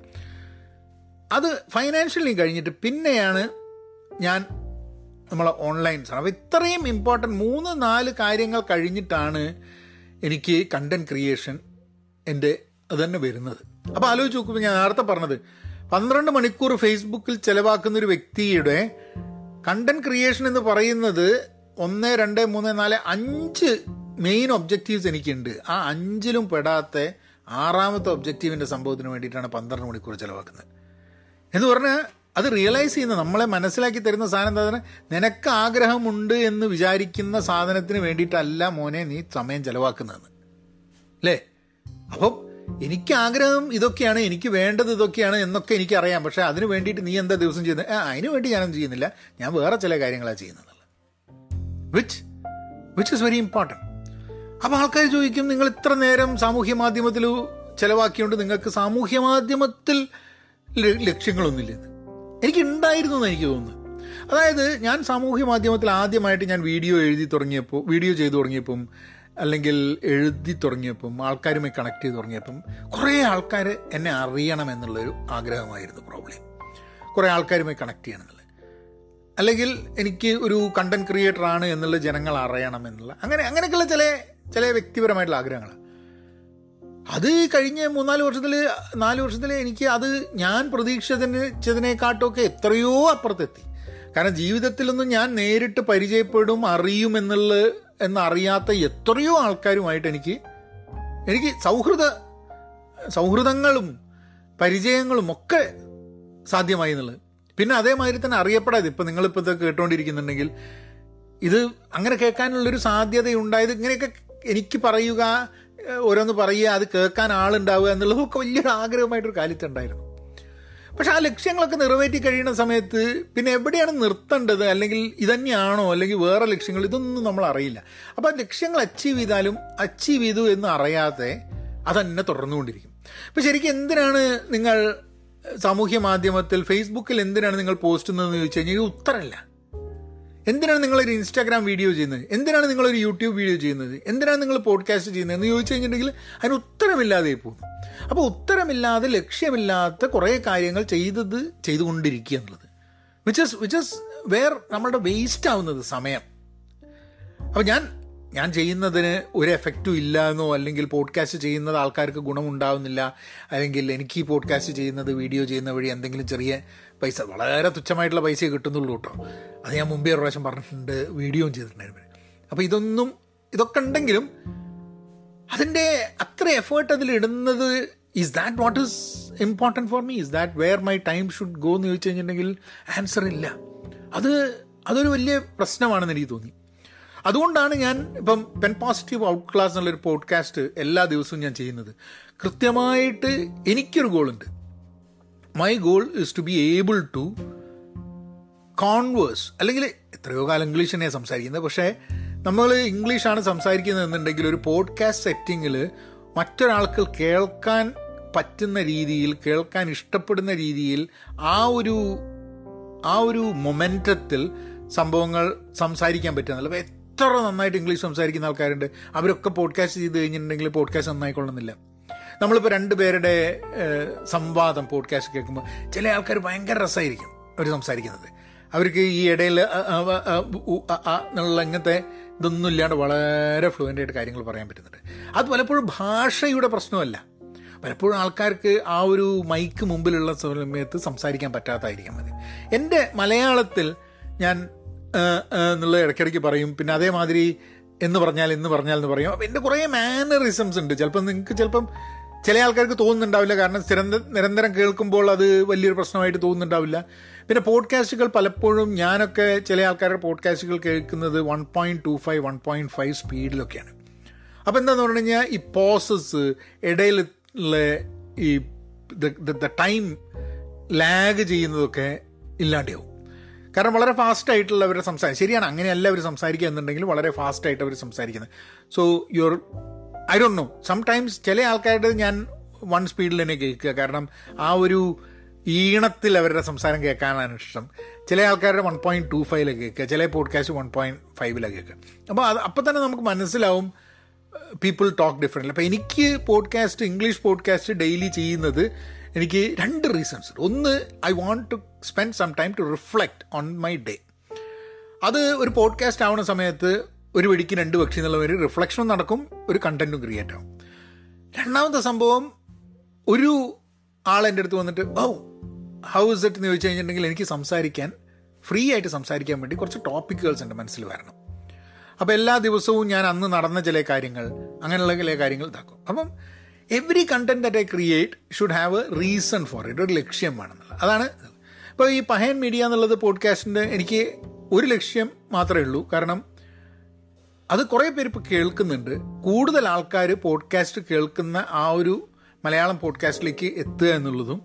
അത് ഫൈനാൻഷ്യലി കഴിഞ്ഞിട്ട് പിന്നെയാണ് ഞാൻ നമ്മളെ ഓൺലൈൻ സാധനം അപ്പോൾ ഇത്രയും ഇമ്പോർട്ടന്റ് മൂന്ന് നാല് കാര്യങ്ങൾ കഴിഞ്ഞിട്ടാണ് എനിക്ക് കണ്ടന്റ് ക്രിയേഷൻ എന്റെ അത് തന്നെ വരുന്നത്. അപ്പോൾ ആലോചിച്ച് നോക്കുമ്പോൾ ഞാൻ നേരത്തെ പറഞ്ഞത് പന്ത്രണ്ട് മണിക്കൂർ ഫേസ്ബുക്കിൽ ചെലവാക്കുന്ന ഒരു വ്യക്തിയുടെ കണ്ടന്റ് ക്രിയേഷൻ എന്ന് പറയുന്നത് ഒന്ന് രണ്ട് മൂന്ന് നാല് അഞ്ച് മെയിൻ ഒബ്ജക്റ്റീവ്സ് എനിക്കുണ്ട്. ആ അഞ്ചിലും പെടാത്ത ആറാമത്തെ ഒബ്ജക്റ്റീവിന്റെ സംഭവത്തിന് വേണ്ടിയിട്ടാണ് പന്ത്രണ്ട് മണിക്കൂർ ചിലവാക്കുന്നത്. എന്ന് പറഞ്ഞാൽ അത് റിയലൈസ് ചെയ്യുന്ന നമ്മളെ മനസ്സിലാക്കി തരുന്ന സാധനം എന്താ? നിനക്ക് ആഗ്രഹമുണ്ട് എന്ന് വിചാരിക്കുന്ന സാധനത്തിന് വേണ്ടിയിട്ടല്ല മോനെ നീ സമയം ചിലവാക്കുന്നതെന്ന്. അല്ലേ? അപ്പം എനിക്ക് ആഗ്രഹം ഇതൊക്കെയാണ് എനിക്ക് വേണ്ടത് ഇതൊക്കെയാണ് എന്നൊക്കെ എനിക്കറിയാം. പക്ഷേ അതിന് വേണ്ടിയിട്ട് നീ എന്താ ദിവസം ചെയ്യുന്നത്? അതിന് വേണ്ടി ഞാനൊന്നും ചെയ്യുന്നില്ല. ഞാൻ വേറെ ചില കാര്യങ്ങളാണ് ചെയ്യുന്നത്. Which which is very important അപ്പോൾ ആൾക്കാർ ചോദിക്കും നിങ്ങൾ ഇത്ര നേരം സാമൂഹ്യ മാധ്യമത്തിൽ ചിലവാക്കിയോണ്ട് നിങ്ങൾക്ക് സാമൂഹ്യ മാധ്യമത്തിൽ ലക്ഷ്യങ്ങളൊന്നുമില്ലെന്ന് എനിക്ക് ഉണ്ടായിരുന്നു എന്ന് എനിക്ക് തോന്നുന്നു. അതായത് ഞാൻ സാമൂഹ്യ മാധ്യമത്തിൽ ആദ്യമായിട്ട് ഞാൻ വീഡിയോ എഴുതി തുടങ്ങിയപ്പോൾ വീഡിയോ ചെയ്തു തുടങ്ങിയപ്പം അല്ലെങ്കിൽ എഴുതി തുടങ്ങിയപ്പം ആൾക്കാരുമായി കണക്ട് ചെയ്ത് തുടങ്ങിയപ്പം കുറേ ആൾക്കാർ എന്നെ അറിയണം എന്നുള്ളൊരു ആഗ്രഹമായിരുന്നു പ്രോബ്ലം കുറേ ആൾക്കാരുമായി കണക്ട് ചെയ്യണം എന്നുള്ളത് അല്ലെങ്കിൽ എനിക്ക് ഒരു കണ്ടന്റ് ക്രിയേറ്റർ ആണ് എന്നുള്ള ജനങ്ങൾ അറിയണം എന്നുള്ള അങ്ങനെ അങ്ങനെയൊക്കെയുള്ള ചില ചില വ്യക്തിപരമായിട്ടുള്ള ആഗ്രഹങ്ങളാണ്. അത് കഴിഞ്ഞ മൂന്നാൽ വർഷത്തിൽ നാല് വർഷത്തിൽ എനിക്ക് അത് ഞാൻ പ്രതീക്ഷിച്ചതിനെക്കാട്ടൊക്കെ എത്രയോ അപ്പുറത്തെത്തി. കാരണം ജീവിതത്തിലൊന്നും ഞാൻ നേരിട്ട് പരിചയപ്പെടും അറിയും എന്നുള്ള എന്നറിയാത്ത എത്രയോ ആൾക്കാരുമായിട്ട് എനിക്ക് എനിക്ക് സൗഹൃദ സൗഹൃദങ്ങളും പരിചയങ്ങളും ഒക്കെ സാധ്യമായി എന്നുള്ളത്. പിന്നെ അതേമാതിരി തന്നെ അറിയപ്പെടാതെ ഇപ്പം നിങ്ങളിപ്പോൾ ഇതൊക്കെ കേട്ടുകൊണ്ടിരിക്കുന്നുണ്ടെങ്കിൽ ഇത് അങ്ങനെ കേൾക്കാനുള്ളൊരു സാധ്യതയുണ്ടായത് ഇങ്ങനെയൊക്കെ എനിക്ക് പറയുക ഓരോന്ന് പറയുക അത് കേൾക്കാൻ ആളുണ്ടാവുക എന്നുള്ളതൊക്കെ വലിയൊരു ആഗ്രഹമായിട്ടൊരു കാലത്തുണ്ടായിരുന്നു. പക്ഷെ ആ ലക്ഷ്യങ്ങളൊക്കെ നിറവേറ്റി കഴിയുന്ന സമയത്ത് പിന്നെ എവിടെയാണ് നിർത്തേണ്ടത്? അല്ലെങ്കിൽ ഇതന്നെയാണോ? അല്ലെങ്കിൽ വേറെ ലക്ഷ്യങ്ങൾ? ഇതൊന്നും നമ്മൾ അറിയില്ല. അപ്പം ലക്ഷ്യങ്ങൾ അച്ചീവ് ചെയ്താലും അച്ചീവ് ചെയ്തു എന്ന് അറിയാതെ അതന്നെ തുടർന്നുകൊണ്ടിരിക്കും. അപ്പം ശരിക്കും എന്തിനാണ് നിങ്ങൾ സാമൂഹ്യ മാധ്യമത്തിൽ ഫേസ്ബുക്കിൽ എന്തിനാണ് നിങ്ങൾ പോസ്റ്റ് ചെയ്യുന്നതെന്ന് ചോദിച്ചു കഴിഞ്ഞാൽ ഉത്തരമല്ല. എന്തിനാണ് നിങ്ങളൊരു ഇൻസ്റ്റാഗ്രാം വീഡിയോ ചെയ്യുന്നത്? എന്തിനാണ് നിങ്ങളൊരു യൂട്യൂബ് വീഡിയോ ചെയ്യുന്നത്? എന്തിനാണ് നിങ്ങൾ പോഡ്കാസ്റ്റ് ചെയ്യുന്നത്? എന്ന് ചോദിച്ചു കഴിഞ്ഞിട്ടുണ്ടെങ്കിൽ അതിന് ഉത്തരമില്ലാതെ പോകുന്നു. അപ്പോൾ ഉത്തരമില്ലാതെ ലക്ഷ്യമില്ലാത്ത കുറേ കാര്യങ്ങൾ ചെയ്തത് ചെയ്തുകൊണ്ടിരിക്കുക എന്നുള്ളത്. Which is which is where നമ്മളുടെ വേസ്റ്റ് ആവുന്നത് സമയം. അപ്പോൾ ഞാൻ ഞാൻ ചെയ്യുന്നതിന് ഒരു എഫക്റ്റും ഇല്ല എന്നോ അല്ലെങ്കിൽ പോഡ്കാസ്റ്റ് ചെയ്യുന്നത് ആൾക്കാർക്ക് ഗുണമുണ്ടാവുന്നില്ല അല്ലെങ്കിൽ എനിക്ക് ഈ പോഡ്കാസ്റ്റ് ചെയ്യുന്നത് വീഡിയോ ചെയ്യുന്ന വഴി എന്തെങ്കിലും ചെറിയ പൈസ വളരെ തുച്ഛമായിട്ടുള്ള പൈസ കിട്ടുന്നുള്ളൂ കേട്ടോ. അത് ഞാൻ മുമ്പേ ഒരു പ്രാവശ്യം പറഞ്ഞിട്ടുണ്ട് വീഡിയോയും ചെയ്തിട്ടുണ്ടായിരുന്നു. അപ്പോൾ ഇതൊന്നും ഇതൊക്കെ ഉണ്ടെങ്കിലും അതിന്റെ അത്ര എഫേർട്ട് അതിൽ ഇടുന്നത് is that what is important for me is that where my time should go എന്ന് ചോദിച്ചു കഴിഞ്ഞിട്ടുണ്ടെങ്കിൽ ആൻസർ ഇല്ല. അത് അതൊരു വലിയ പ്രശ്നമാണെന്ന് എനിക്ക് തോന്നി. അതുകൊണ്ടാണ് ഞാൻ ഇപ്പം പെൻ പോസിറ്റീവ് ഔട്ട് ക്ലാസ് എന്നുള്ളൊരു പോഡ്കാസ്റ്റ് എല്ലാ ദിവസവും ഞാൻ ചെയ്യുന്നത്. കൃത്യമായിട്ട് എനിക്കൊരു ഗോളുണ്ട്. My goal is to be able to converse അല്ലെങ്കിൽ എത്രയോ കാലം ഇംഗ്ലീഷ് തന്നെയാണ് സംസാരിക്കുന്നത്. പക്ഷേ നമ്മൾ ഇംഗ്ലീഷാണ് സംസാരിക്കുന്നത് എന്നുണ്ടെങ്കിൽ ഒരു പോഡ്കാസ്റ്റ് സെറ്റിങ്ങിൽ മറ്റൊരാൾക്ക് കേൾക്കാൻ പറ്റുന്ന രീതിയിൽ കേൾക്കാൻ ഇഷ്ടപ്പെടുന്ന രീതിയിൽ ആ ഒരു ആ ഒരു മൊമെന്റത്തിൽ സംഭവങ്ങൾ സംസാരിക്കാൻ പറ്റുന്നില്ല എത്ര നന്നായിട്ട് ഇംഗ്ലീഷ് സംസാരിക്കുന്ന ആൾക്കാരുണ്ട്. അവരൊക്കെ പോഡ്കാസ്റ്റ് ചെയ്ത് കഴിഞ്ഞിട്ടുണ്ടെങ്കിൽ പോഡ്കാസ്റ്റ് നന്നായിക്കൊള്ളുന്നില്ല. നമ്മളിപ്പോൾ രണ്ട് പേരുടെ സംവാദം പോഡ്കാസ്റ്റ് കേൾക്കുമ്പോൾ ചില ആൾക്കാർ ഭയങ്കര രസമായിരിക്കും അവർ സംസാരിക്കുന്നത്. അവർക്ക് ഈ ഇടയിൽ എന്നുള്ള ഇങ്ങനത്തെ ഇതൊന്നും ഇല്ലാണ്ട് വളരെ ഫ്ലുവന്റ് ആയിട്ട് കാര്യങ്ങൾ പറയാൻ പറ്റുന്നുണ്ട്. അത് പലപ്പോഴും ഭാഷയുടെ പ്രശ്നമല്ല. പലപ്പോഴും ആൾക്കാർക്ക് ആ ഒരു മൈക്ക് മുമ്പിലുള്ള സമയത്ത് സംസാരിക്കാൻ പറ്റാത്തായിരിക്കാം മതി. എന്റെ മലയാളത്തിൽ ഞാൻ എന്നുള്ള ഇടയ്ക്കിടയ്ക്ക് പറയും പിന്നെ അതേമാതിരി എന്ന് പറഞ്ഞാൽ എന്ന് പറഞ്ഞാൽ എന്ന് പറയും. അപ്പം എന്റെ കുറേ മാനറിസംസ് ഉണ്ട്. ചിലപ്പം നിങ്ങൾക്ക് ചിലപ്പം ചില ആൾക്കാർക്ക് തോന്നുന്നുണ്ടാവില്ല. കാരണം സ്ഥിരം നിരന്തരം കേൾക്കുമ്പോൾ അത് വലിയൊരു പ്രശ്നമായിട്ട് തോന്നുന്നുണ്ടാവില്ല. പിന്നെ പോഡ്കാസ്റ്റുകൾ പലപ്പോഴും ഞാനൊക്കെ ചില ആൾക്കാരുടെ പോഡ്കാസ്റ്റുകൾ കേൾക്കുന്നത് one point two five one point five സ്പീഡിലൊക്കെയാണ്. അപ്പോൾ എന്താണെന്ന് പറഞ്ഞു കഴിഞ്ഞാൽ ഈ പോസസ് ഇടയിലുള്ള ഈ ദ ടൈം ലാഗ് ചെയ്യുന്നതൊക്കെ ഇല്ലാണ്ടാവും. കാരണം വളരെ ഫാസ്റ്റ് ആയിട്ടുള്ള അവരുടെ സംസാരം ശരിയാണ് അങ്ങനെയല്ല അവർ സംസാരിക്കുക എന്നുണ്ടെങ്കിൽ വളരെ ഫാസ്റ്റ് ആയിട്ട് അവർ സംസാരിക്കുന്നത്. So your I don't know sometimes ചില ആൾക്കാരുടെ ഞാൻ വൺ സ്പീഡിൽ തന്നെ കേൾക്കുക. കാരണം ആ ഒരു ഈണത്തിൽ അവരുടെ സംസാരം കേൾക്കാനാണ് ഇഷ്ടം. ചില ആൾക്കാരുടെ വൺ പോയിന്റ് ടു ഫൈവിലൊക്കെ കേൾക്കുക ചില പോഡ്കാസ്റ്റ് വൺ പോയിന്റ് ഫൈവിലൊക്കെ കേൾക്കുക. അപ്പോൾ അത് അപ്പം തന്നെ നമുക്ക് മനസ്സിലാവും പീപ്പിൾ ടോക്ക് ഡിഫറെന്റ് അപ്പോൾ എനിക്ക് പോഡ്കാസ്റ്റ് ഇംഗ്ലീഷ് പോഡ്കാസ്റ്റ് ഡെയിലി ചെയ്യുന്നത് എനിക്ക് രണ്ട് റീസൺസ് ഒന്ന് I want to spend some time to reflect on my day അത് ഒരു പോഡ്കാസ്റ്റ് ആവുന്ന സമയത്ത് ഒരു വെടിക്ക് രണ്ട് പക്ഷി എന്നുള്ള ഒരു റിഫ്ലക്ഷനും നടക്കും ഒരു കണ്ടന്റും ക്രിയേറ്റ് ആവും. രണ്ടാമത്തെ സംഭവം ഒരു ആൾ എന്റെ അടുത്ത് വന്നിട്ട് ഓ ഹൗ ഇസ് ഇറ്റ് എന്ന് ചോദിച്ചു കഴിഞ്ഞിട്ടുണ്ടെങ്കിൽ എനിക്ക് സംസാരിക്കാൻ ഫ്രീ ആയിട്ട് സംസാരിക്കാൻ വേണ്ടി കുറച്ച് ടോപ്പിക്കുകൾസ് എന്റെ മനസ്സിൽ വരണം. അപ്പോൾ എല്ലാ ദിവസവും ഞാൻ അന്ന് നടന്ന ചില കാര്യങ്ങൾ അങ്ങനെയുള്ള ചില കാര്യങ്ങൾ ഇതാക്കും. അപ്പം every content that I create should have a reason for it ഒരു ലക്ഷ്യം വേണമെന്നുള്ളത്. അതാണ് ഇപ്പോൾ ഈ പഹയൻ മീഡിയ എന്നുള്ളത് പോഡ്കാസ്റ്റിന്റെ എനിക്ക് ഒരു ലക്ഷ്യം മാത്രമേ ഉള്ളൂ. കാരണം അത് കുറേ പേര് ഇപ്പോൾ കേൾക്കുന്നുണ്ട്. കൂടുതൽ ആൾക്കാർ പോഡ്കാസ്റ്റ് കേൾക്കുന്ന ആ ഒരു മലയാളം പോഡ്കാസ്റ്റിലേക്ക് എത്തുക എന്നുള്ളതും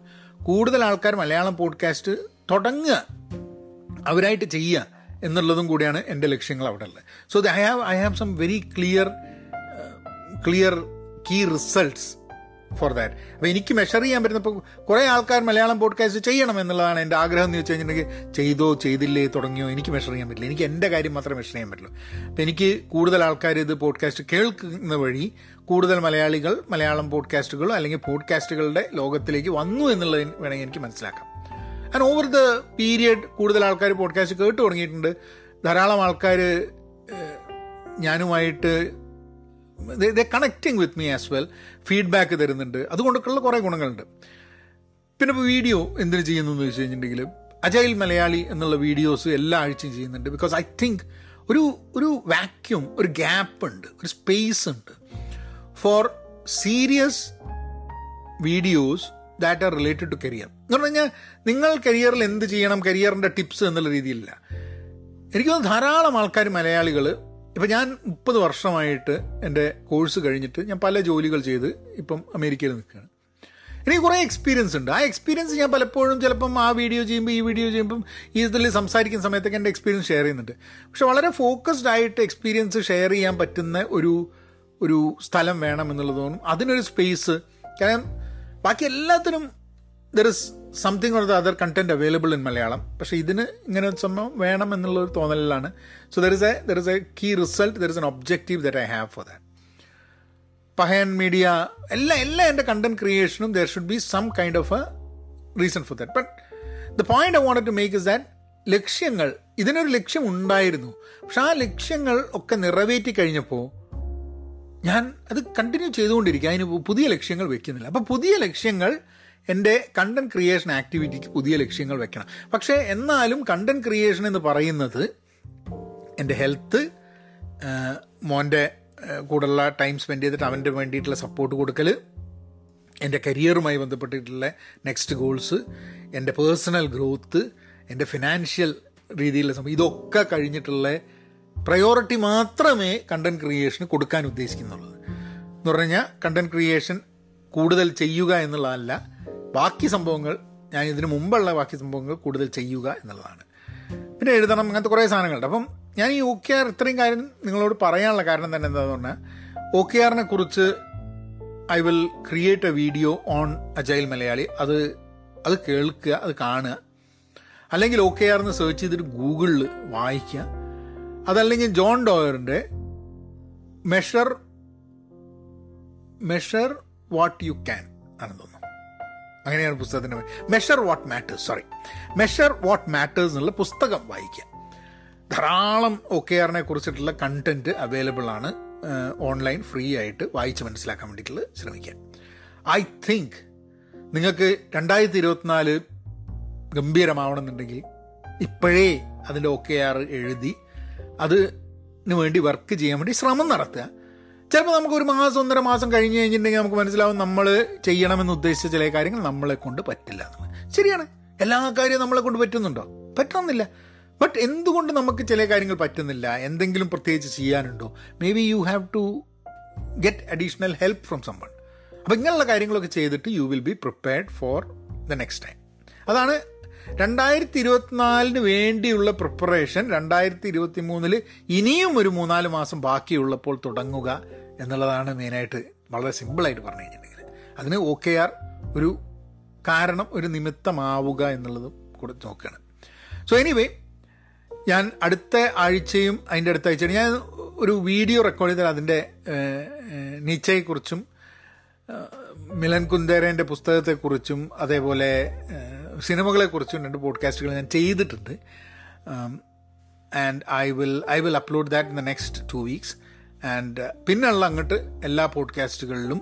കൂടുതൽ ആൾക്കാർ മലയാളം പോഡ്കാസ്റ്റ് തുടങ്ങുക അവരായിട്ട് ചെയ്യുക എന്നുള്ളതും കൂടിയാണ് എന്റെ ലക്ഷ്യങ്ങൾ അവിടെ ഉള്ളത്. So I have I have some very clear clear key results for that അപ്പോൾ എനിക്ക് മെഷർ ചെയ്യാൻ പറ്റുന്ന പറ്റുന്നപ്പോൾ കുറേ ആൾക്കാർ മലയാളം പോഡ്കാസ്റ്റ് ചെയ്യണം എന്നുള്ളതാണ് എന്റെ ആഗ്രഹം എന്ന് വെച്ച് കഴിഞ്ഞിട്ടുണ്ടെങ്കിൽ ചെയ്തോ ചെയ്തില്ലേ തുടങ്ങിയോ എനിക്ക് മെഷർ ചെയ്യാൻ പറ്റില്ല. എനിക്ക് എന്റെ കാര്യം മാത്രമേ മെഷർ ചെയ്യാൻ പറ്റുള്ളൂ. അപ്പോൾ എനിക്ക് കൂടുതൽ ആൾക്കാർ ഇത് പോഡ്കാസ്റ്റ് കേൾക്കുന്ന വഴി കൂടുതൽ മലയാളികൾ മലയാളം പോഡ്കാസ്റ്റുകൾ അല്ലെങ്കിൽ പോഡ്കാസ്റ്റുകളുടെ ലോകത്തിലേക്ക് വന്നു എന്നുള്ളത് വേണമെങ്കിൽ എനിക്ക് മനസ്സിലാക്കാം. ആൻഡ് ഓവർ ദ പീരിയഡ് കൂടുതൽ ആൾക്കാർ പോഡ്കാസ്റ്റ് കേട്ട് തുടങ്ങിയിട്ടുണ്ട്. ധാരാളം ആൾക്കാർ ഞാനുമായിട്ട് the connecting with me as well feedback തരുന്നുണ്ട്. അതുകൊണ്ടൊക്കെയുള്ള കുറേ ഗുണങ്ങളുണ്ട്. പിന്നെ ഇപ്പോൾ വീഡിയോ എന്തിനു ചെയ്യുന്നു എന്ന് വെച്ച് കഴിഞ്ഞിട്ടുണ്ടെങ്കിൽ അജൈൽ മലയാളി എന്നുള്ള വീഡിയോസ് എല്ലാ ആഴ്ചയും ചെയ്യുന്നുണ്ട്. ബിക്കോസ് ഐ തിങ്ക് ഒരു ഒരു വാക്യൂം ഒരു ഗ്യാപ്പ് ഉണ്ട്. ഒരു സ്പേസ് ഉണ്ട്. For serious videos that are related to career എന്ന് പറഞ്ഞു കഴിഞ്ഞാൽ നിങ്ങൾ കരിയറിൽ എന്ത് ചെയ്യണം? കരിയറിന്റെ ടിപ്സ് എന്നുള്ള രീതിയിലല്ല. എനിക്ക് തോന്നുന്നു ധാരാളം ആൾക്കാർ മലയാളികൾ ഇപ്പം ഞാൻ മുപ്പത് വർഷമായിട്ട് എന്റെ കോഴ്സ് കഴിഞ്ഞിട്ട് ഞാൻ പല ജോലികൾ ചെയ്ത് ഇപ്പം അമേരിക്കയിൽ നിൽക്കുകയാണ്. എനിക്ക് കുറേ എക്സ്പീരിയൻസ് ഉണ്ട്. ആ എക്സ്പീരിയൻസ് ഞാൻ പലപ്പോഴും ചിലപ്പം ആ വീഡിയോ ചെയ്യുമ്പോൾ ഈ വീഡിയോ ചെയ്യുമ്പം ഈ ഇതിൽ സംസാരിക്കുന്ന സമയത്തൊക്കെ എന്റെ എക്സ്പീരിയൻസ് ഷെയർ ചെയ്യുന്നുണ്ട്. പക്ഷെ വളരെ ഫോക്കസ്ഡ് ആയിട്ട് എക്സ്പീരിയൻസ് ഷെയർ ചെയ്യാൻ പറ്റുന്ന ഒരു ഒരു സ്ഥലം വേണം എന്നുള്ളത് തോന്നും അതിനൊരു സ്പേസ് കാരണം ബാക്കി എല്ലാത്തിനും there is something or the other content available in Malayalam പക്ഷേ ഇതിന് ഇങ്ങനെ ഒരു സംഭവം വേണം എന്നുള്ള ഒരു തോന്നലിലാണ്. So there is a there is a key result there is an objective that I have for that Pahayan media എല്ലാ എല്ലാ എന്റെ content ക്രിയേഷനും there should be some kind of a reason for that but the point I want to make is that ലക്ഷ്യങ്ങൾ ഇതിനൊരു ലക്ഷ്യം ഉണ്ടായിരുന്നു. പക്ഷെ ആ ലക്ഷ്യങ്ങൾ ഒക്കെ നിറവേറ്റി കഴിഞ്ഞപ്പോൾ ഞാൻ അത് കണ്ടിന്യൂ ചെയ്തുകൊണ്ടിരിക്കുക. അതിന് പുതിയ ലക്ഷ്യങ്ങൾ വെക്കുന്നില്ല. അപ്പോൾ പുതിയ ലക്ഷ്യങ്ങൾ എന്റെ കണ്ടന്റ് ക്രിയേഷൻ ആക്ടിവിറ്റിക്ക് പുതിയ ലക്ഷ്യങ്ങൾ വെക്കണം. പക്ഷേ എന്നാലും കണ്ടന്റ് ക്രിയേഷൻ എന്ന് പറയുന്നത് എന്റെ ഹെൽത്ത് മോന്റെ കൂടെയുള്ള ടൈം സ്പെൻഡ് ചെയ്തിട്ട് അവന്റെ വേണ്ടിയിട്ടുള്ള സപ്പോർട്ട് കൊടുക്കൽ എന്റെ കരിയറുമായി ബന്ധപ്പെട്ടിട്ടുള്ള നെക്സ്റ്റ് ഗോൾസ് എന്റെ പേഴ്സണൽ ഗ്രോത്ത് എന്റെ ഫിനാൻഷ്യൽ രീതിയിലുള്ള സംഭവം ഇതൊക്കെ കഴിഞ്ഞിട്ടുള്ള പ്രയോറിറ്റി മാത്രമേ കണ്ടന്റ് ക്രിയേഷന് കൊടുക്കാൻ ഉദ്ദേശിക്കുന്നുള്ളൂ. എന്ന് പറഞ്ഞു കഴിഞ്ഞാൽ കണ്ടന്റ് ക്രിയേഷൻ കൂടുതൽ ചെയ്യുക എന്നുള്ളതല്ല ബാക്കി സംഭവങ്ങൾ ഞാൻ ഇതിനു മുമ്പുള്ള ബാക്കി സംഭവങ്ങൾ കൂടുതൽ ചെയ്യുക എന്നുള്ളതാണ്. പിന്നെ എഴുതണം അങ്ങനത്തെ കുറേ സാധനങ്ങളുണ്ട്. അപ്പം ഞാൻ ഈ ഒ കെ ആർ ഇത്രയും കാര്യം നിങ്ങളോട് പറയാനുള്ള കാരണം തന്നെ എന്താണെന്ന് പറഞ്ഞാൽ ഒ കെ ആറിനെ കുറിച്ച് I will create a video on agile Malayali. അത് അത് കേൾക്കുക അത് കാണുക. അല്ലെങ്കിൽ ഒ കെ ആർ എന്ന് സെർച്ച് ചെയ്തിട്ട് ഗൂഗിളിൽ വായിക്കുക. അതല്ലെങ്കിൽ John ഡോയറിന്റെ measure measure what you can ആണെന്ന് തോന്നുന്നു. അങ്ങനെയാണ് പുസ്തകത്തിന്റെ measure what matters sorry measure what matters എന്നുള്ള പുസ്തകം വായിക്കുക. ധാരാളം ഒ കെ ആറിനെ കുറിച്ചിട്ടുള്ള കണ്ടന്റ് അവൈലബിൾ ആണ് ഓൺലൈൻ ഫ്രീ ആയിട്ട് വായിച്ച് മനസ്സിലാക്കാൻ വേണ്ടിയിട്ടുള്ള ശ്രമിക്കുക. ഐ തിങ്ക് നിങ്ങൾക്ക് രണ്ടായിരത്തി ഇരുപത്തിനാല് ഗംഭീരമാവണമെന്നുണ്ടെങ്കിൽ ഇപ്പോഴേ അതിന്റെ ഒ കെ ആർ എഴുതി അതിന് വേണ്ടി വർക്ക് ചെയ്യാൻ വേണ്ടി ശ്രമം നടത്തുക. ചിലപ്പോൾ നമുക്ക് ഒരു മാസം ഒന്നര മാസം കഴിഞ്ഞ് കഴിഞ്ഞിട്ടുണ്ടെങ്കിൽ നമുക്ക് മനസ്സിലാവും നമ്മൾ ചെയ്യണമെന്ന് ഉദ്ദേശിച്ച ചില കാര്യങ്ങൾ നമ്മളെ കൊണ്ട് പറ്റില്ല എന്നുള്ളത്. ശരിയാണ്. എല്ലാ കാര്യവും നമ്മളെ കൊണ്ട് പറ്റുന്നുണ്ടോ? പറ്റണമെന്നില്ല. ബട്ട് എന്തുകൊണ്ട് നമുക്ക് ചില കാര്യങ്ങൾ പറ്റുന്നില്ല? എന്തെങ്കിലും പ്രത്യേകിച്ച് ചെയ്യാനുണ്ടോ? Maybe you have to get additional help from someone അപ്പോൾ ഇങ്ങനെയുള്ള കാര്യങ്ങളൊക്കെ ചെയ്തിട്ട് you will be prepared for the next time അതാണ് രണ്ടായിരത്തി ഇരുപത്തിനാലിന് വേണ്ടിയുള്ള പ്രിപ്പറേഷൻ രണ്ടായിരത്തി ഇരുപത്തി മൂന്നിൽ ഇനിയും ഒരു മൂന്നാൽ മാസം ബാക്കിയുള്ളപ്പോൾ തുടങ്ങുക എന്നുള്ളതാണ് മെയിനായിട്ട് വളരെ സിമ്പിളായിട്ട് പറഞ്ഞു കഴിഞ്ഞിട്ടുണ്ടെങ്കിൽ അതിന് ഒ കെ ആർ ഒരു കാരണം ഒരു നിമിത്തമാവുക എന്നുള്ളതും കൂടെ നോക്കുകയാണ് സോ എനിവേ ഞാൻ അടുത്ത ആഴ്ചയും അതിന്റെ അടുത്ത ആഴ്ച ഞാൻ ഒരു വീഡിയോ റെക്കോർഡ് ചെയ്താൽ അതിന്റെ നീച്ചയെക്കുറിച്ചും മിലൻ കുന്ദേരേന്റെ പുസ്തകത്തെക്കുറിച്ചും അതേപോലെ സിനിമകളെക്കുറിച്ചും രണ്ട് പോഡ്കാസ്റ്റുകൾ ഞാൻ ചെയ്തിട്ടുണ്ട്. And I will I will upload that in the next two weeks and പിന്നുള്ള അങ്ങോട്ട് എല്ലാ പോഡ്കാസ്റ്റുകളിലും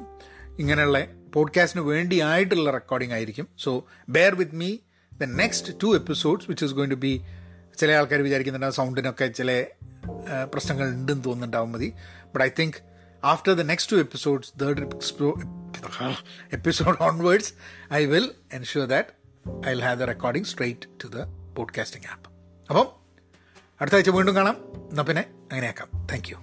ഇങ്ങനെയുള്ള പോഡ്കാസ്റ്റിന് വേണ്ടിയായിട്ടുള്ള റെക്കോർഡിംഗ് ആയിരിക്കും. So bear with me the next two episodes which is going to be ചില ആൾക്കാർ വിചാരിക്കുന്നുണ്ട് സൗണ്ടിനൊക്കെ ചില പ്രശ്നങ്ങൾ ഉണ്ടെന്ന് തോന്നുന്നുണ്ടാവും മതി. But I think after the next two episodes third episode onwards I will ensure that I will have the recording straight to the podcasting app അപ്പം അടുത്ത ആഴ്ച വീണ്ടും കാണാം. എന്നാൽ പിന്നെ അങ്ങനെയാക്കാം. Thank you